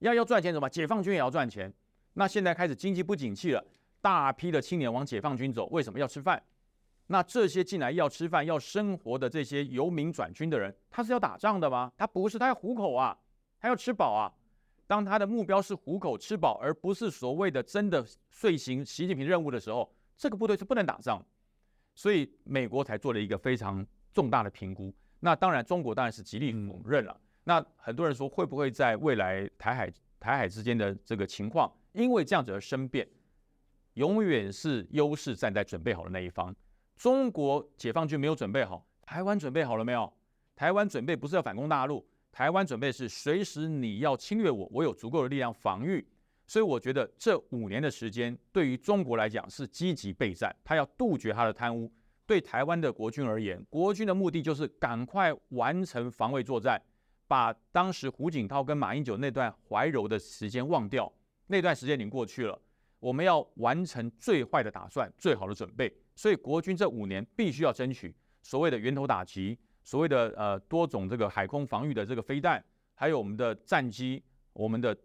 要要赚钱怎么？解放军也要赚钱。那现在开始经济不景气了。大批的青年往解放军走，为什么要吃饭？那这些进来要吃饭、要生活的这些由民转军的人，他是要打仗的吗？他不是，他要糊口啊，他要吃饱啊。当他的目标是糊口吃饱，而不是所谓的真的遂行习近平任务的时候，这个部队是不能打仗。所以美国才做了一个非常重大的评估。那当然，中国当然是极力否认了。那很多人说，会不会在未来台海台海之间的这个情况，因为这样子而生变？永远是优势站在准备好的那一方。中国解放军没有准备好，台湾准备好了没有？台湾准备不是要反攻大陆，台湾准备是随时你要侵略我，我有足够的力量防御。所以我觉得这五年的时间对于中国来讲是积极备战，他要杜绝他的贪污。对台湾的国军而言，国军的目的就是赶快完成防卫作战，把当时胡锦涛跟马英九那段怀柔的时间忘掉，那段时间已经过去了。我们要完成最坏的打算，最好的准备。所以国军这五年必须要争取所谓的源头打击，所谓的呃多种这个海空防御的这个飞弹，还有我们的战机，我们的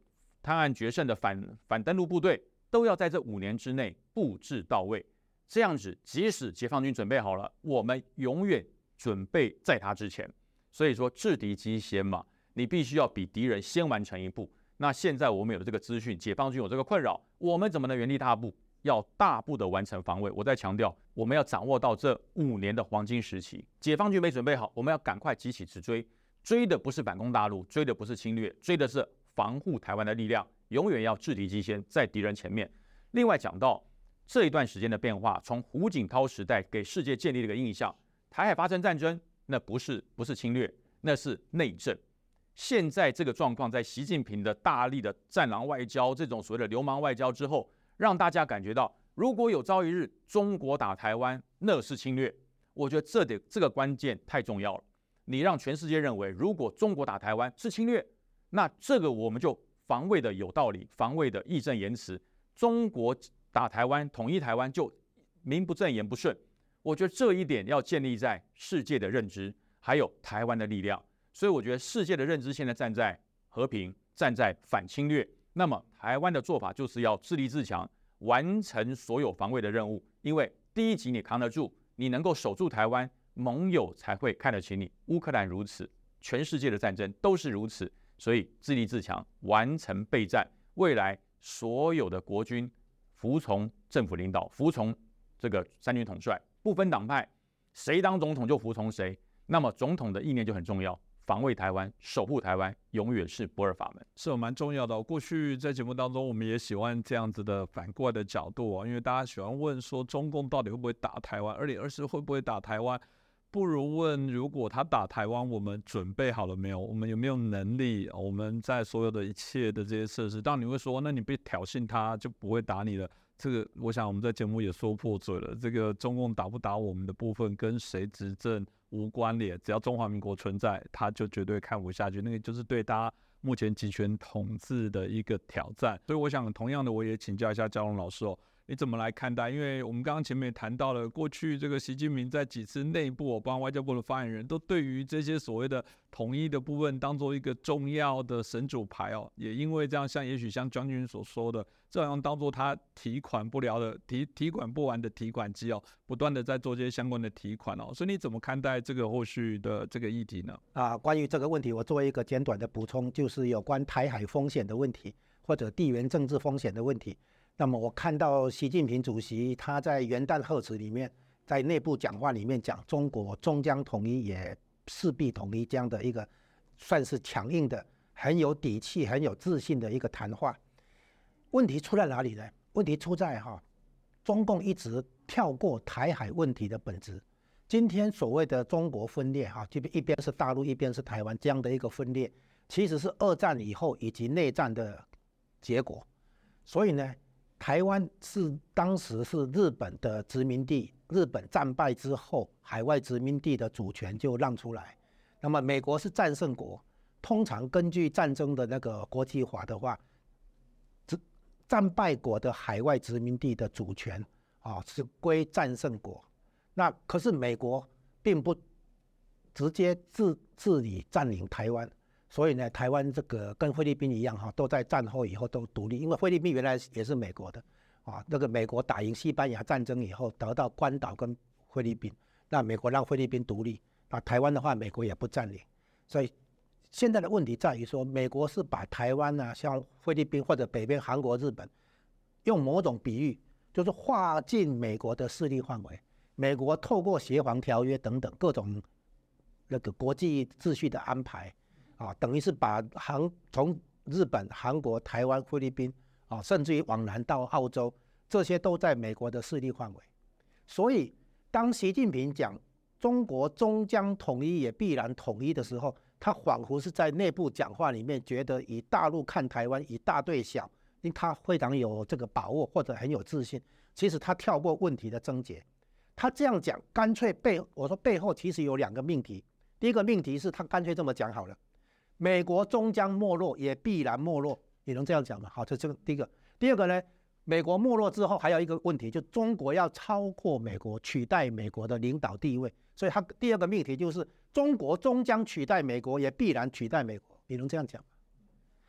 探案决胜的反反登陆部队，都要在这五年之内布置到位。这样子，即使解放军准备好了，我们永远准备在他之前。所以说，制敌机先嘛，你必须要比敌人先完成一步。那现在我们有了这个资讯，解放军有这个困扰，我们怎么能原地踏步？要大步的完成防卫。我在强调，我们要掌握到这五年的黄金时期。解放军没准备好，我们要赶快急起直追，追的不是反攻大陆，追的不是侵略，追的是防护台湾的力量。永远要制敌机先，在敌人前面。另外讲到这一段时间的变化，从胡锦涛时代给世界建立了一个印象：台海发生战争，那不是不是侵略，那是内政。现在这个状况，在习近平的大力的战狼外交这种所谓的流氓外交之后，让大家感觉到，如果有朝一日中国打台湾，那是侵略。我觉得这点这个关键太重要了。你让全世界认为，如果中国打台湾是侵略，那这个我们就防卫的有道理，防卫的义正言辞。中国打台湾，统一台湾就名不正言不顺。我觉得这一点要建立在世界的认知，还有台湾的力量。所以我觉得世界的认知现在站在和平，站在反侵略。那么台湾的做法就是要自立自强，完成所有防卫的任务。因为第一级你扛得住，你能够守住台湾，盟友才会看得起你。乌克兰如此，全世界的战争都是如此。所以自立自强，完成备战，未来所有的国军服从政府领导，服从这个三军统帅，不分党派，谁当总统就服从谁。那么总统的意念就很重要。防卫台湾、守护台湾，永远是不二法门，是有蛮重要的。过去在节目当中，我们也喜欢这样子的反过来的角度啊，因为大家喜欢问说，中共到底会不会打台湾？二零二四会不会打台湾？不如问，如果他打台湾，我们准备好了没有？我们有没有能力？我们在所有的一切的这些设施，当你会说，那你被挑衅，他就不会打你了。这个，我想我们在节目也说破嘴了。这个中共打不打我们的部分，跟谁执政无关联，只要中华民国存在，他就绝对看不下去。那个就是对大家目前集权统治的一个挑战。所以，我想同样的，我也请教一下嘉龙老师哦。你怎么来看待？因为我们刚刚前面也谈到了，过去这个习近平在几次内部，包括外交部的发言人都对于这些所谓的统一的部分，当做一个重要的神主牌哦。也因为这样，像也许像将军所说的，这样当做他提款不了的提提款不完的提款机哦，不断的在做这些相关的提款哦。所以你怎么看待这个后续的这个议题呢？啊，关于这个问题，我做一个简短的补充，就是有关台海风险的问题，或者地缘政治风险的问题。那么我看到习近平主席他在元旦贺词里面，在内部讲话里面讲中国终将统一，也势必统一这样的一个，算是强硬的、很有底气、很有自信的一个谈话。问题出在哪里呢？问题出在哈，中共一直跳过台海问题的本质。今天所谓的中国分裂哈，这边一边是大陆，一边是台湾这样的一个分裂，其实是二战以后以及内战的结果。所以呢？台湾是当时是日本的殖民地，日本战败之后，海外殖民地的主权就让出来。那么美国是战胜国，通常根据战争的那个国际法的话，战战败国的海外殖民地的主权啊是归战胜国。那可是美国并不直接治治理占领台湾。所以呢，台湾这个跟菲律宾一样哈，都在战后以后都独立，因为菲律宾原来也是美国的，啊，那个美国打赢西班牙战争以后得到关岛跟菲律宾，那美国让菲律宾独立，那台湾的话美国也不占领，所以现在的问题在于说，美国是把台湾呢，像菲律宾或者北边韩国、日本，用某种比喻，就是划进美国的势力范围，美国透过协防条约等等各种那个国际秩序的安排。啊，等于是把韩从日本、韩国、台湾、菲律宾啊，甚至于往南到澳洲，这些都在美国的势力范围。所以，当习近平讲中国终将统一，也必然统一的时候，他仿佛是在内部讲话里面，觉得以大陆看台湾，以大对小，因为他非常有这个把握或者很有自信。其实他跳过问题的症结，他这样讲，干脆背我说背后其实有两个命题。第一个命题是他干脆这么讲好了。美国终将没落，也必然没落，你能这样讲吗？好，这这个第一个。第二个呢？美国没落之后，还有一个问题，就中国要超过美国，取代美国的领导地位。所以，他第二个命题就是：中国终将取代美国，也必然取代美国。你能这样讲吗？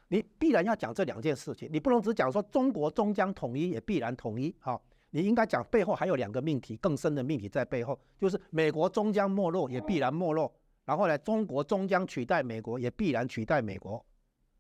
你必然要讲这两件事情，你不能只讲说中国终将统一，也必然统一。好，你应该讲背后还有两个命题，更深的命题在背后，就是美国终将没落，也必然没落。然后呢，中国终将取代美国，也必然取代美国。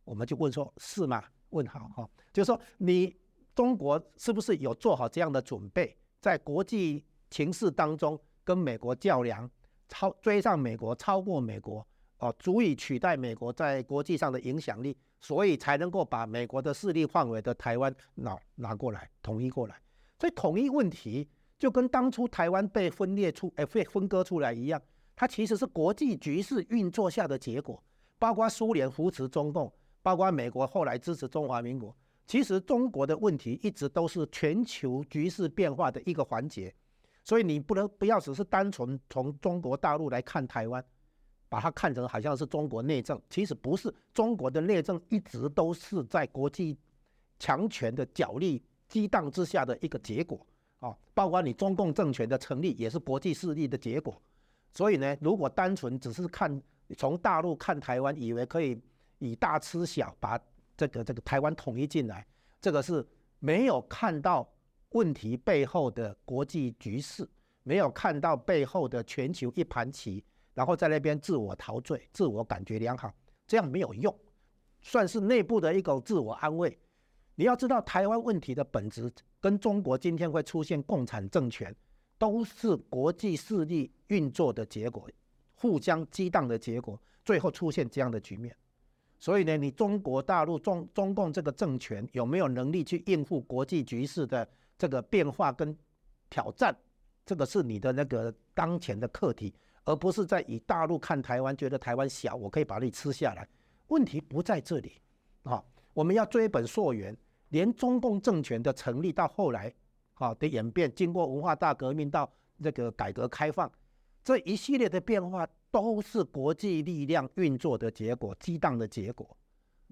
我们就问说，是吗？问号哈，就是说你中国是不是有做好这样的准备，在国际情势当中跟美国较量，超追上美国，超过美国，哦，足以取代美国在国际上的影响力，所以才能够把美国的势力范围的台湾拿拿过来，统一过来。所以统一问题就跟当初台湾被分裂出，哎，被分割出来一样。它其实是国际局势运作下的结果，包括苏联扶持中共，包括美国后来支持中华民国。其实中国的问题一直都是全球局势变化的一个环节，所以你不能不要只是单纯从中国大陆来看台湾，把它看成好像是中国内政，其实不是。中国的内政一直都是在国际强权的角力激荡之下的一个结果啊，包括你中共政权的成立也是国际势力的结果。所以呢，如果单纯只是看从大陆看台湾，以为可以以大吃小，把这个这个台湾统一进来，这个是没有看到问题背后的国际局势，没有看到背后的全球一盘棋，然后在那边自我陶醉、自我感觉良好，这样没有用，算是内部的一个自我安慰。你要知道，台湾问题的本质跟中国今天会出现共产政权，都是国际势力运作的结果，互相激荡的结果，最后出现这样的局面。所以呢，你中国大陆中中共这个政权有没有能力去应付国际局势的这个变化跟挑战？这个是你的那个当前的课题，而不是在以大陆看台湾，觉得台湾小，我可以把你吃下来。问题不在这里啊！我们要追本溯源，连中共政权的成立到后来啊的演变，经过文化大革命到这个改革开放，这一系列的变化。都是国际力量运作的结果，激荡的结果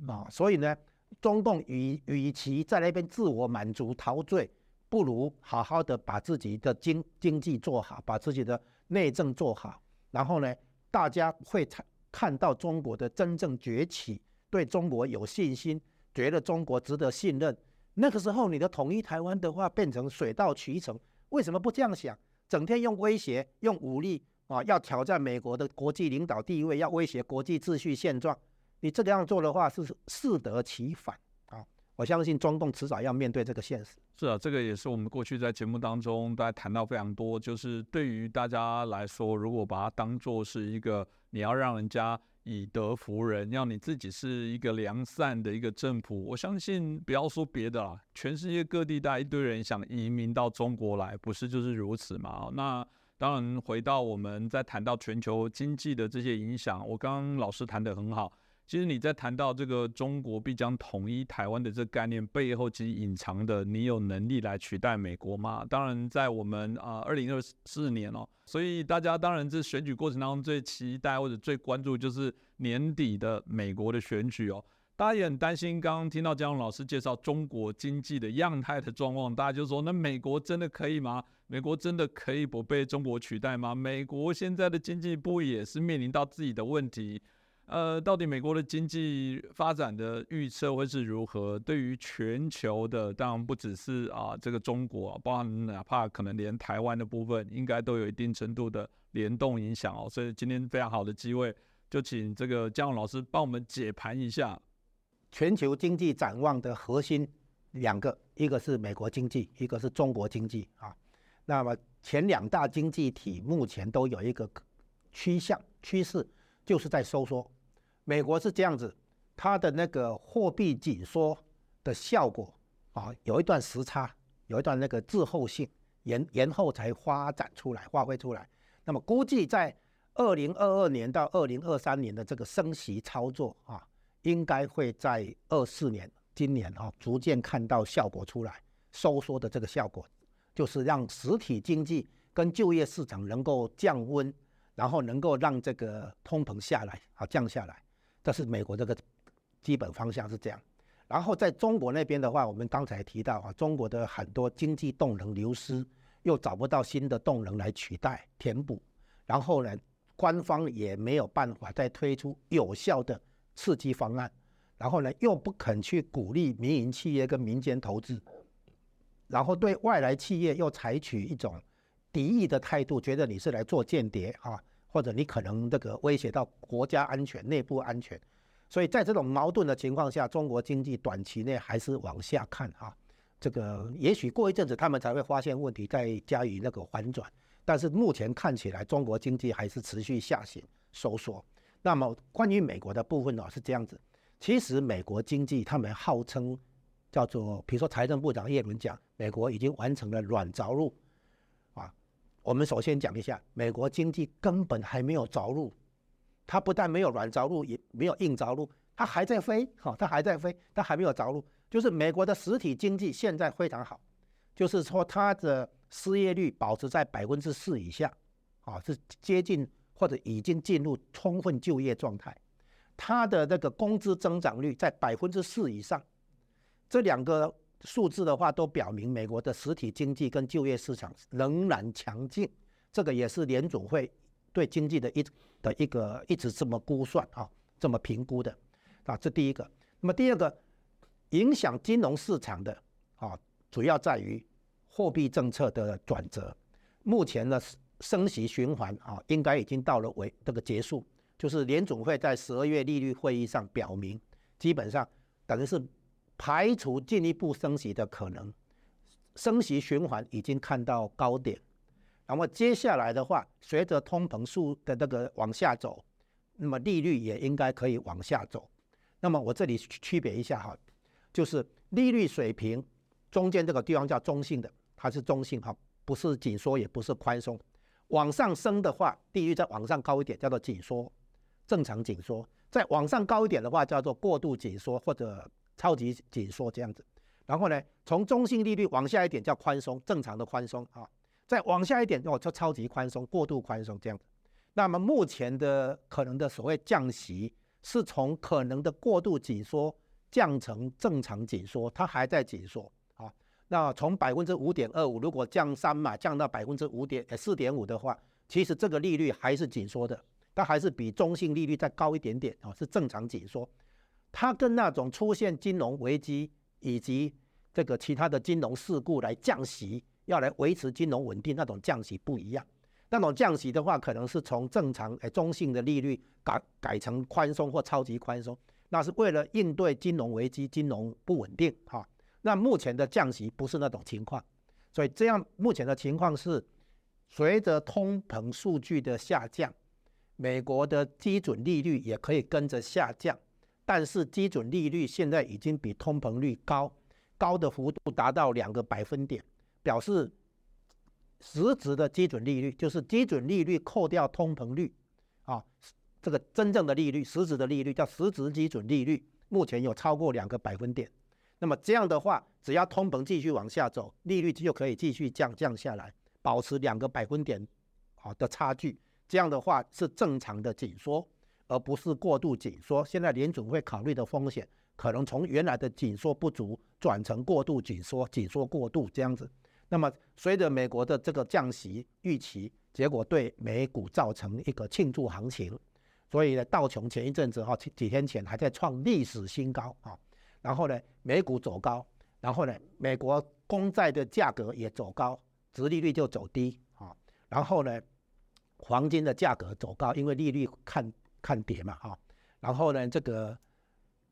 啊！所以呢，中共与与其在那边自我满足陶醉，不如好好的把自己的经经济做好，把自己的内政做好，然后呢，大家会看看到中国的真正崛起，对中国有信心，觉得中国值得信任。那个时候，你的统一台湾的话变成水到渠成。为什么不这样想？整天用威胁、用武力。啊，要挑战美国的国际领导地位，要威胁国际秩序现状，你这个样做的话是适得其反啊！我相信中共迟早要面对这个现实。是啊，这个也是我们过去在节目当中大家谈到非常多，就是对于大家来说，如果把它当做是一个你要让人家以德服人，要你自己是一个良善的一个政府，我相信不要说别的啦，全世界各地带一堆人想移民到中国来，不是就是如此嘛？那。当然，回到我们在谈到全球经济的这些影响，我刚刚老师谈的很好。其实你在谈到这个中国必将统一台湾的这个概念背后，其实隐藏的，你有能力来取代美国吗？当然，在我们啊二零二四年哦，所以大家当然这选举过程当中最期待或者最关注就是年底的美国的选举哦。大家也很担心，刚刚听到江老师介绍中国经济的样态的状况，大家就说：那美国真的可以吗？美国真的可以不被中国取代吗？美国现在的经济不也是面临到自己的问题？呃，到底美国的经济发展的预测会是如何？对于全球的，当然不只是啊这个中国，包含哪怕可能连台湾的部分，应该都有一定程度的联动影响哦。所以今天非常好的机会，就请这个江老师帮我们解盘一下全球经济展望的核心两个，一个是美国经济，一个是中国经济啊。那么前两大经济体目前都有一个趋向趋势，就是在收缩。美国是这样子，它的那个货币紧缩的效果啊，有一段时差，有一段那个滞后性，延延后才发展出来、发挥出来。那么估计在二零二二年到二零二三年的这个升息操作啊，应该会在二四年今年啊，逐渐看到效果出来，收缩的这个效果。就是让实体经济跟就业市场能够降温，然后能够让这个通膨下来啊降下来，这是美国这个基本方向是这样。然后在中国那边的话，我们刚才提到啊，中国的很多经济动能流失，又找不到新的动能来取代填补，然后呢，官方也没有办法再推出有效的刺激方案，然后呢，又不肯去鼓励民营企业跟民间投资。然后对外来企业又采取一种敌意的态度，觉得你是来做间谍啊，或者你可能这个威胁到国家安全、内部安全。所以在这种矛盾的情况下，中国经济短期内还是往下看啊。这个也许过一阵子他们才会发现问题，再加以那个反转。但是目前看起来，中国经济还是持续下行收缩。那么关于美国的部分呢，是这样子。其实美国经济他们号称。叫做，比如说财政部长耶伦讲，美国已经完成了软着陆，我们首先讲一下，美国经济根本还没有着陆，它不但没有软着陆，也没有硬着陆，它还在飞，哈，它还在飞，它还没有着陆。就是美国的实体经济现在非常好，就是说它的失业率保持在百分之四以下，啊，是接近或者已经进入充分就业状态，它的那个工资增长率在百分之四以上。这两个数字的话，都表明美国的实体经济跟就业市场仍然强劲。这个也是联总会对经济的一的一个一直这么估算啊，这么评估的啊。这第一个。那么第二个，影响金融市场的啊，主要在于货币政策的转折。目前呢，升息循环啊，应该已经到了尾这个结束。就是联总会在十二月利率会议上表明，基本上等于是排除进一步升息的可能，升息循环已经看到高点。那么接下来的话，随着通膨数的那个往下走，那么利率也应该可以往下走。那么我这里区别一下哈，就是利率水平中间这个地方叫中性的，它是中性哈，不是紧缩也不是宽松。往上升的话，利率再往上高一点叫做紧缩，正常紧缩；再往上高一点的话叫做过度紧缩或者超级紧缩这样子。然后呢，从中性利率往下一点叫宽松，正常的宽松啊。再往下一点哦，就超级宽松、过度宽松这样子。那么目前的可能的所谓降息，是从可能的过度紧缩降成正常紧缩，它还在紧缩啊。那从百分之五点二五，如果降三嘛，降到百分之五点四点五的话，其实这个利率还是紧缩的，它还是比中性利率再高一点点啊，是正常紧缩。它跟那种出现金融危机以及这个其他的金融事故来降息。要来维持金融稳定，那种降息不一样。那种降息的话，可能是从正常诶中性的利率改改成宽松或超级宽松，那是为了应对金融危机、金融不稳定哈。那目前的降息不是那种情况，所以这样目前的情况是，随着通膨数据的下降，美国的基准利率也可以跟着下降，但是基准利率现在已经比通膨率高，高的幅度达到两个百分点。表示实质的基准利率就是基准利率扣掉通膨率啊，这个真正的利率，实质的利率叫实质基准利率，目前有超过两个百分点。那么这样的话，只要通膨继续往下走，利率就可以继续降降下来，保持两个百分点好的差距。这样的话是正常的紧缩，而不是过度紧缩。现在联准会考虑的风险，可能从原来的紧缩不足转成过度紧缩，紧缩过度这样子。那么，随着美国的这个降息预期，结果对美股造成一个庆祝行情，所以呢，道琼前一阵子哈，几天前还在创历史新高啊，然后呢，美股走高，然后呢，美国公债的价格也走高，殖利率就走低啊，然后呢，黄金的价格走高，因为利率看看跌嘛哈，然后呢，这个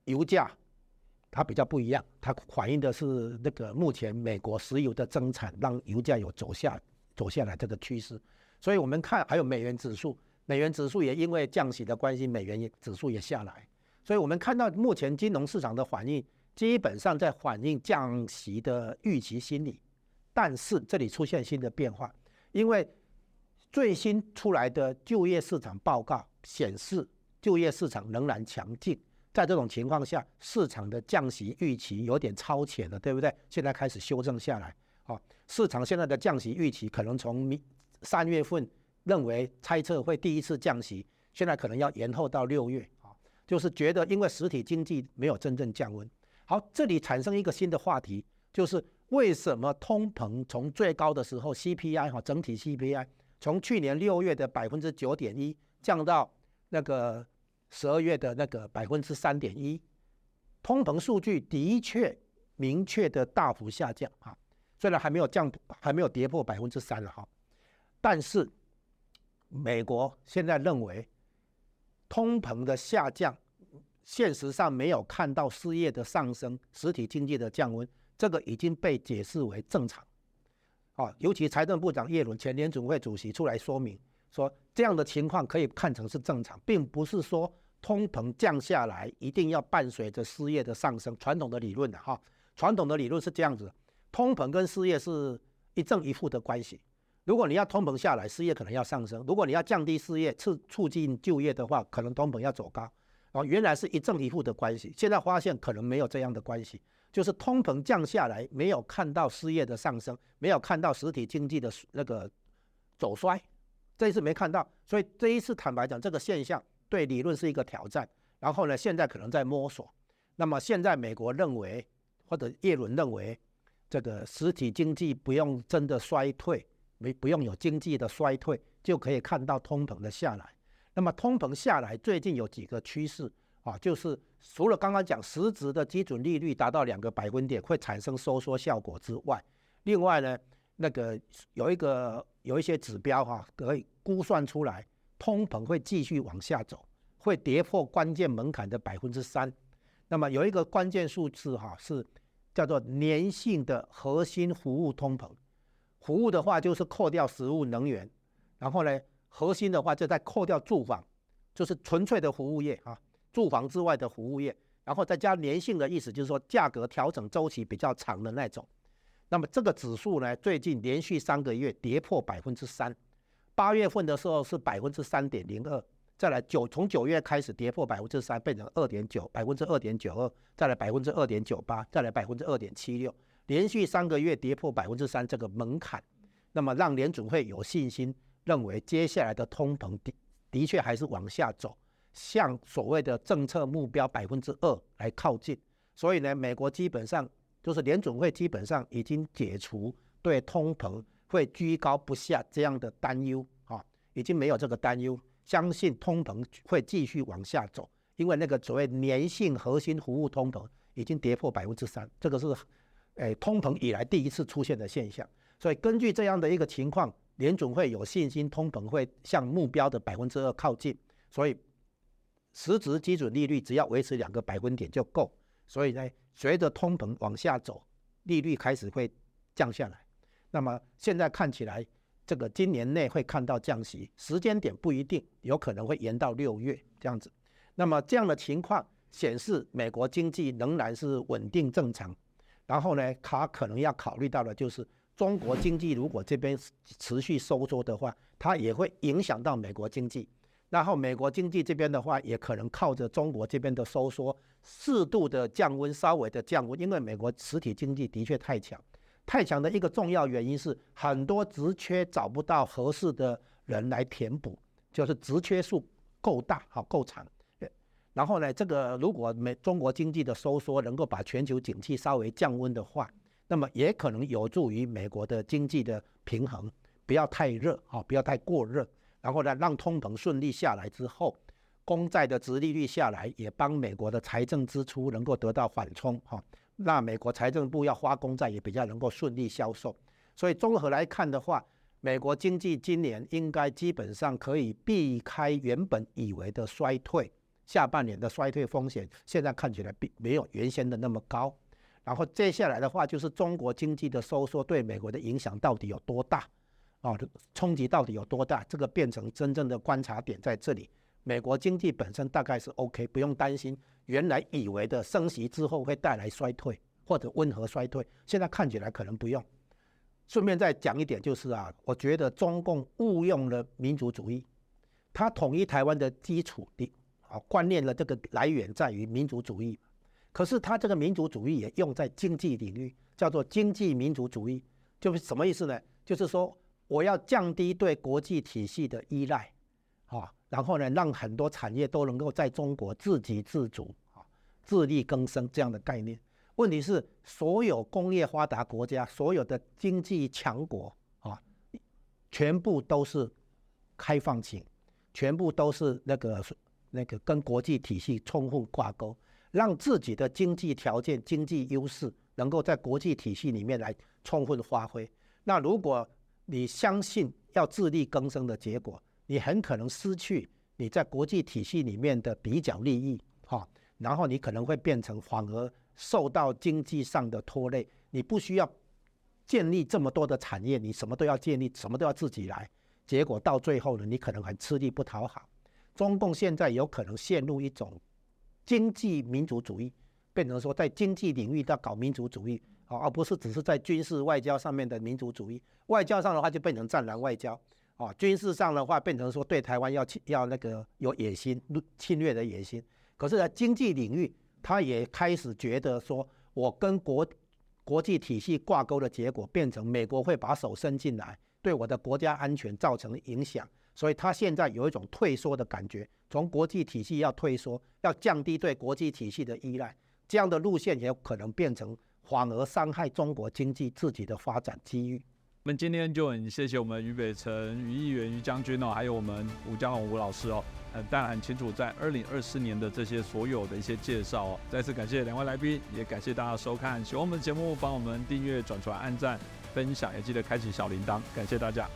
油价。它比较不一样，它反映的是那个目前美国石油的增产让油价有走下走下来这个趋势，所以我们看还有美元指数，美元指数也因为降息的关系，美元指数也下来，所以我们看到目前金融市场的反应基本上在反映降息的预期心理，但是这里出现新的变化，因为最新出来的就业市场报告显示就业市场仍然强劲。在这种情况下，市场的降息预期有点超前了，对不对？现在开始修正下来。啊，市场现在的降息预期可能从明三月份认为猜测会第一次降息，现在可能要延后到六月。啊，就是觉得因为实体经济没有真正降温。好，这里产生一个新的话题，就是为什么通膨从最高的时候 CPI 哈整体 CPI 从去年六月的百分之九点一降到那个。十二月的那个百分之三点一，通膨数据的确明确的大幅下降啊，虽然还没有降，还没有跌破百分之三了哈，但是美国现在认为通膨的下降，现实上没有看到失业的上升，实体经济的降温，这个已经被解释为正常啊，尤其财政部长耶伦前联准会主席出来说明说，这样的情况可以看成是正常，并不是说。通膨降下来，一定要伴随着失业的上升。传统的理论的哈，传统的理论是这样子：通膨跟失业是一正一负的关系。如果你要通膨下来，失业可能要上升；如果你要降低失业，促促进就业的话，可能通膨要走高。哦，原来是一正一负的关系，现在发现可能没有这样的关系，就是通膨降下来，没有看到失业的上升，没有看到实体经济的那个走衰，这一次没看到，所以这一次坦白讲，这个现象。对理论是一个挑战，然后呢，现在可能在摸索。那么现在美国认为，或者耶伦认为，这个实体经济不用真的衰退，没不用有经济的衰退，就可以看到通膨的下来。那么通膨下来，最近有几个趋势啊，就是除了刚刚讲实质的基准利率达到两个百分点会产生收缩效果之外，另外呢，那个有一个有一些指标哈，可以估算出来，通膨会继续往下走，会跌破关键门槛的百分之三。那么有一个关键数字哈，是叫做粘性的核心服务通膨。服务的话就是扣掉食物、能源，然后呢，核心的话就再扣掉住房，就是纯粹的服务业啊，住房之外的服务业，然后再加粘性的意思就是说价格调整周期比较长的那种。那么这个指数呢，最近连续三个月跌破百分之三，八月份的时候是百分之三点零二，再来九从九月开始跌破百分之三，变成二点九，百分之二点九二，再来百分之二点九八，再来百分之二点七六，连续三个月跌破百分之三这个门槛，那么让联储会有信心认为接下来的通膨的的确还是往下走，向所谓的政策目标百分之二来靠近，所以呢，美国基本上。就是联准会基本上已经解除对通膨会居高不下这样的担忧啊，已经没有这个担忧，相信通膨会继续往下走，因为那个所谓粘性核心服务通膨已经跌破百分之三，这个是诶通膨以来第一次出现的现象。所以根据这样的一个情况，联准会有信心通膨会向目标的百分之二靠近，所以实质基准利率只要维持两个百分点就够。所以呢，随着通膨往下走，利率开始会降下来。那么现在看起来，这个今年内会看到降息，时间点不一定，有可能会延到六月这样子。那么这样的情况显示，美国经济仍然是稳定正常。然后呢，他可能要考虑到的就是，中国经济如果这边持续收缩的话，它也会影响到美国经济。然后美国经济这边的话，也可能靠着中国这边的收缩，适度的降温，稍微的降温。因为美国实体经济的确太强，太强的一个重要原因是很多职缺找不到合适的人来填补，就是职缺数够大，好够长。然后呢，这个如果美中国经济的收缩能够把全球景气稍微降温的话，那么也可能有助于美国的经济的平衡，不要太热，好，不要太过热。然后呢，让通膨顺利下来之后，公债的殖利率下来，也帮美国的财政支出能够得到缓冲哈。那美国财政部要花公债也比较能够顺利销售。所以综合来看的话，美国经济今年应该基本上可以避开原本以为的衰退，下半年的衰退风险现在看起来并没有原先的那么高。然后接下来的话，就是中国经济的收缩对美国的影响到底有多大？啊，冲击到底有多大？这个变成真正的观察点在这里。美国经济本身大概是 OK，不用担心。原来以为的升息之后会带来衰退或者温和衰退，现在看起来可能不用。顺便再讲一点，就是啊，我觉得中共误用了民族主义，它统一台湾的基础的啊观念的这个来源在于民族主义，可是它这个民族主义也用在经济领域，叫做经济民族主义，就是什么意思呢？就是说。我要降低对国际体系的依赖，啊，然后呢，让很多产业都能够在中国自给自足，啊，自力更生这样的概念。问题是，所有工业发达国家，所有的经济强国，啊，全部都是开放型，全部都是那个那个跟国际体系充分挂钩，让自己的经济条件、经济优势能够在国际体系里面来充分发挥。那如果你相信要自力更生的结果，你很可能失去你在国际体系里面的比较利益，哈，然后你可能会变成反而受到经济上的拖累。你不需要建立这么多的产业，你什么都要建立，什么都要自己来，结果到最后呢，你可能很吃力不讨好。中共现在有可能陷入一种经济民族主义，变成说在经济领域要搞民族主义。而不是只是在军事外交上面的民族主义，外交上的话就变成战狼外交，啊，军事上的话变成说对台湾要要那个有野心、侵略的野心。可是，在经济领域，他也开始觉得说，我跟国国际体系挂钩的结果，变成美国会把手伸进来，对我的国家安全造成影响，所以他现在有一种退缩的感觉，从国际体系要退缩，要降低对国际体系的依赖，这样的路线也有可能变成。反而伤害中国经济自己的发展机遇。我们今天就很谢谢我们俞北辰俞议员俞将军哦，还有我们吴江龙吴老师哦，呃，带来很清楚在二零二四年的这些所有的一些介绍哦。再次感谢两位来宾，也感谢大家收看。喜欢我们的节目，帮我们订阅、转传、按赞。分享，也记得开启小铃铛，感谢大家。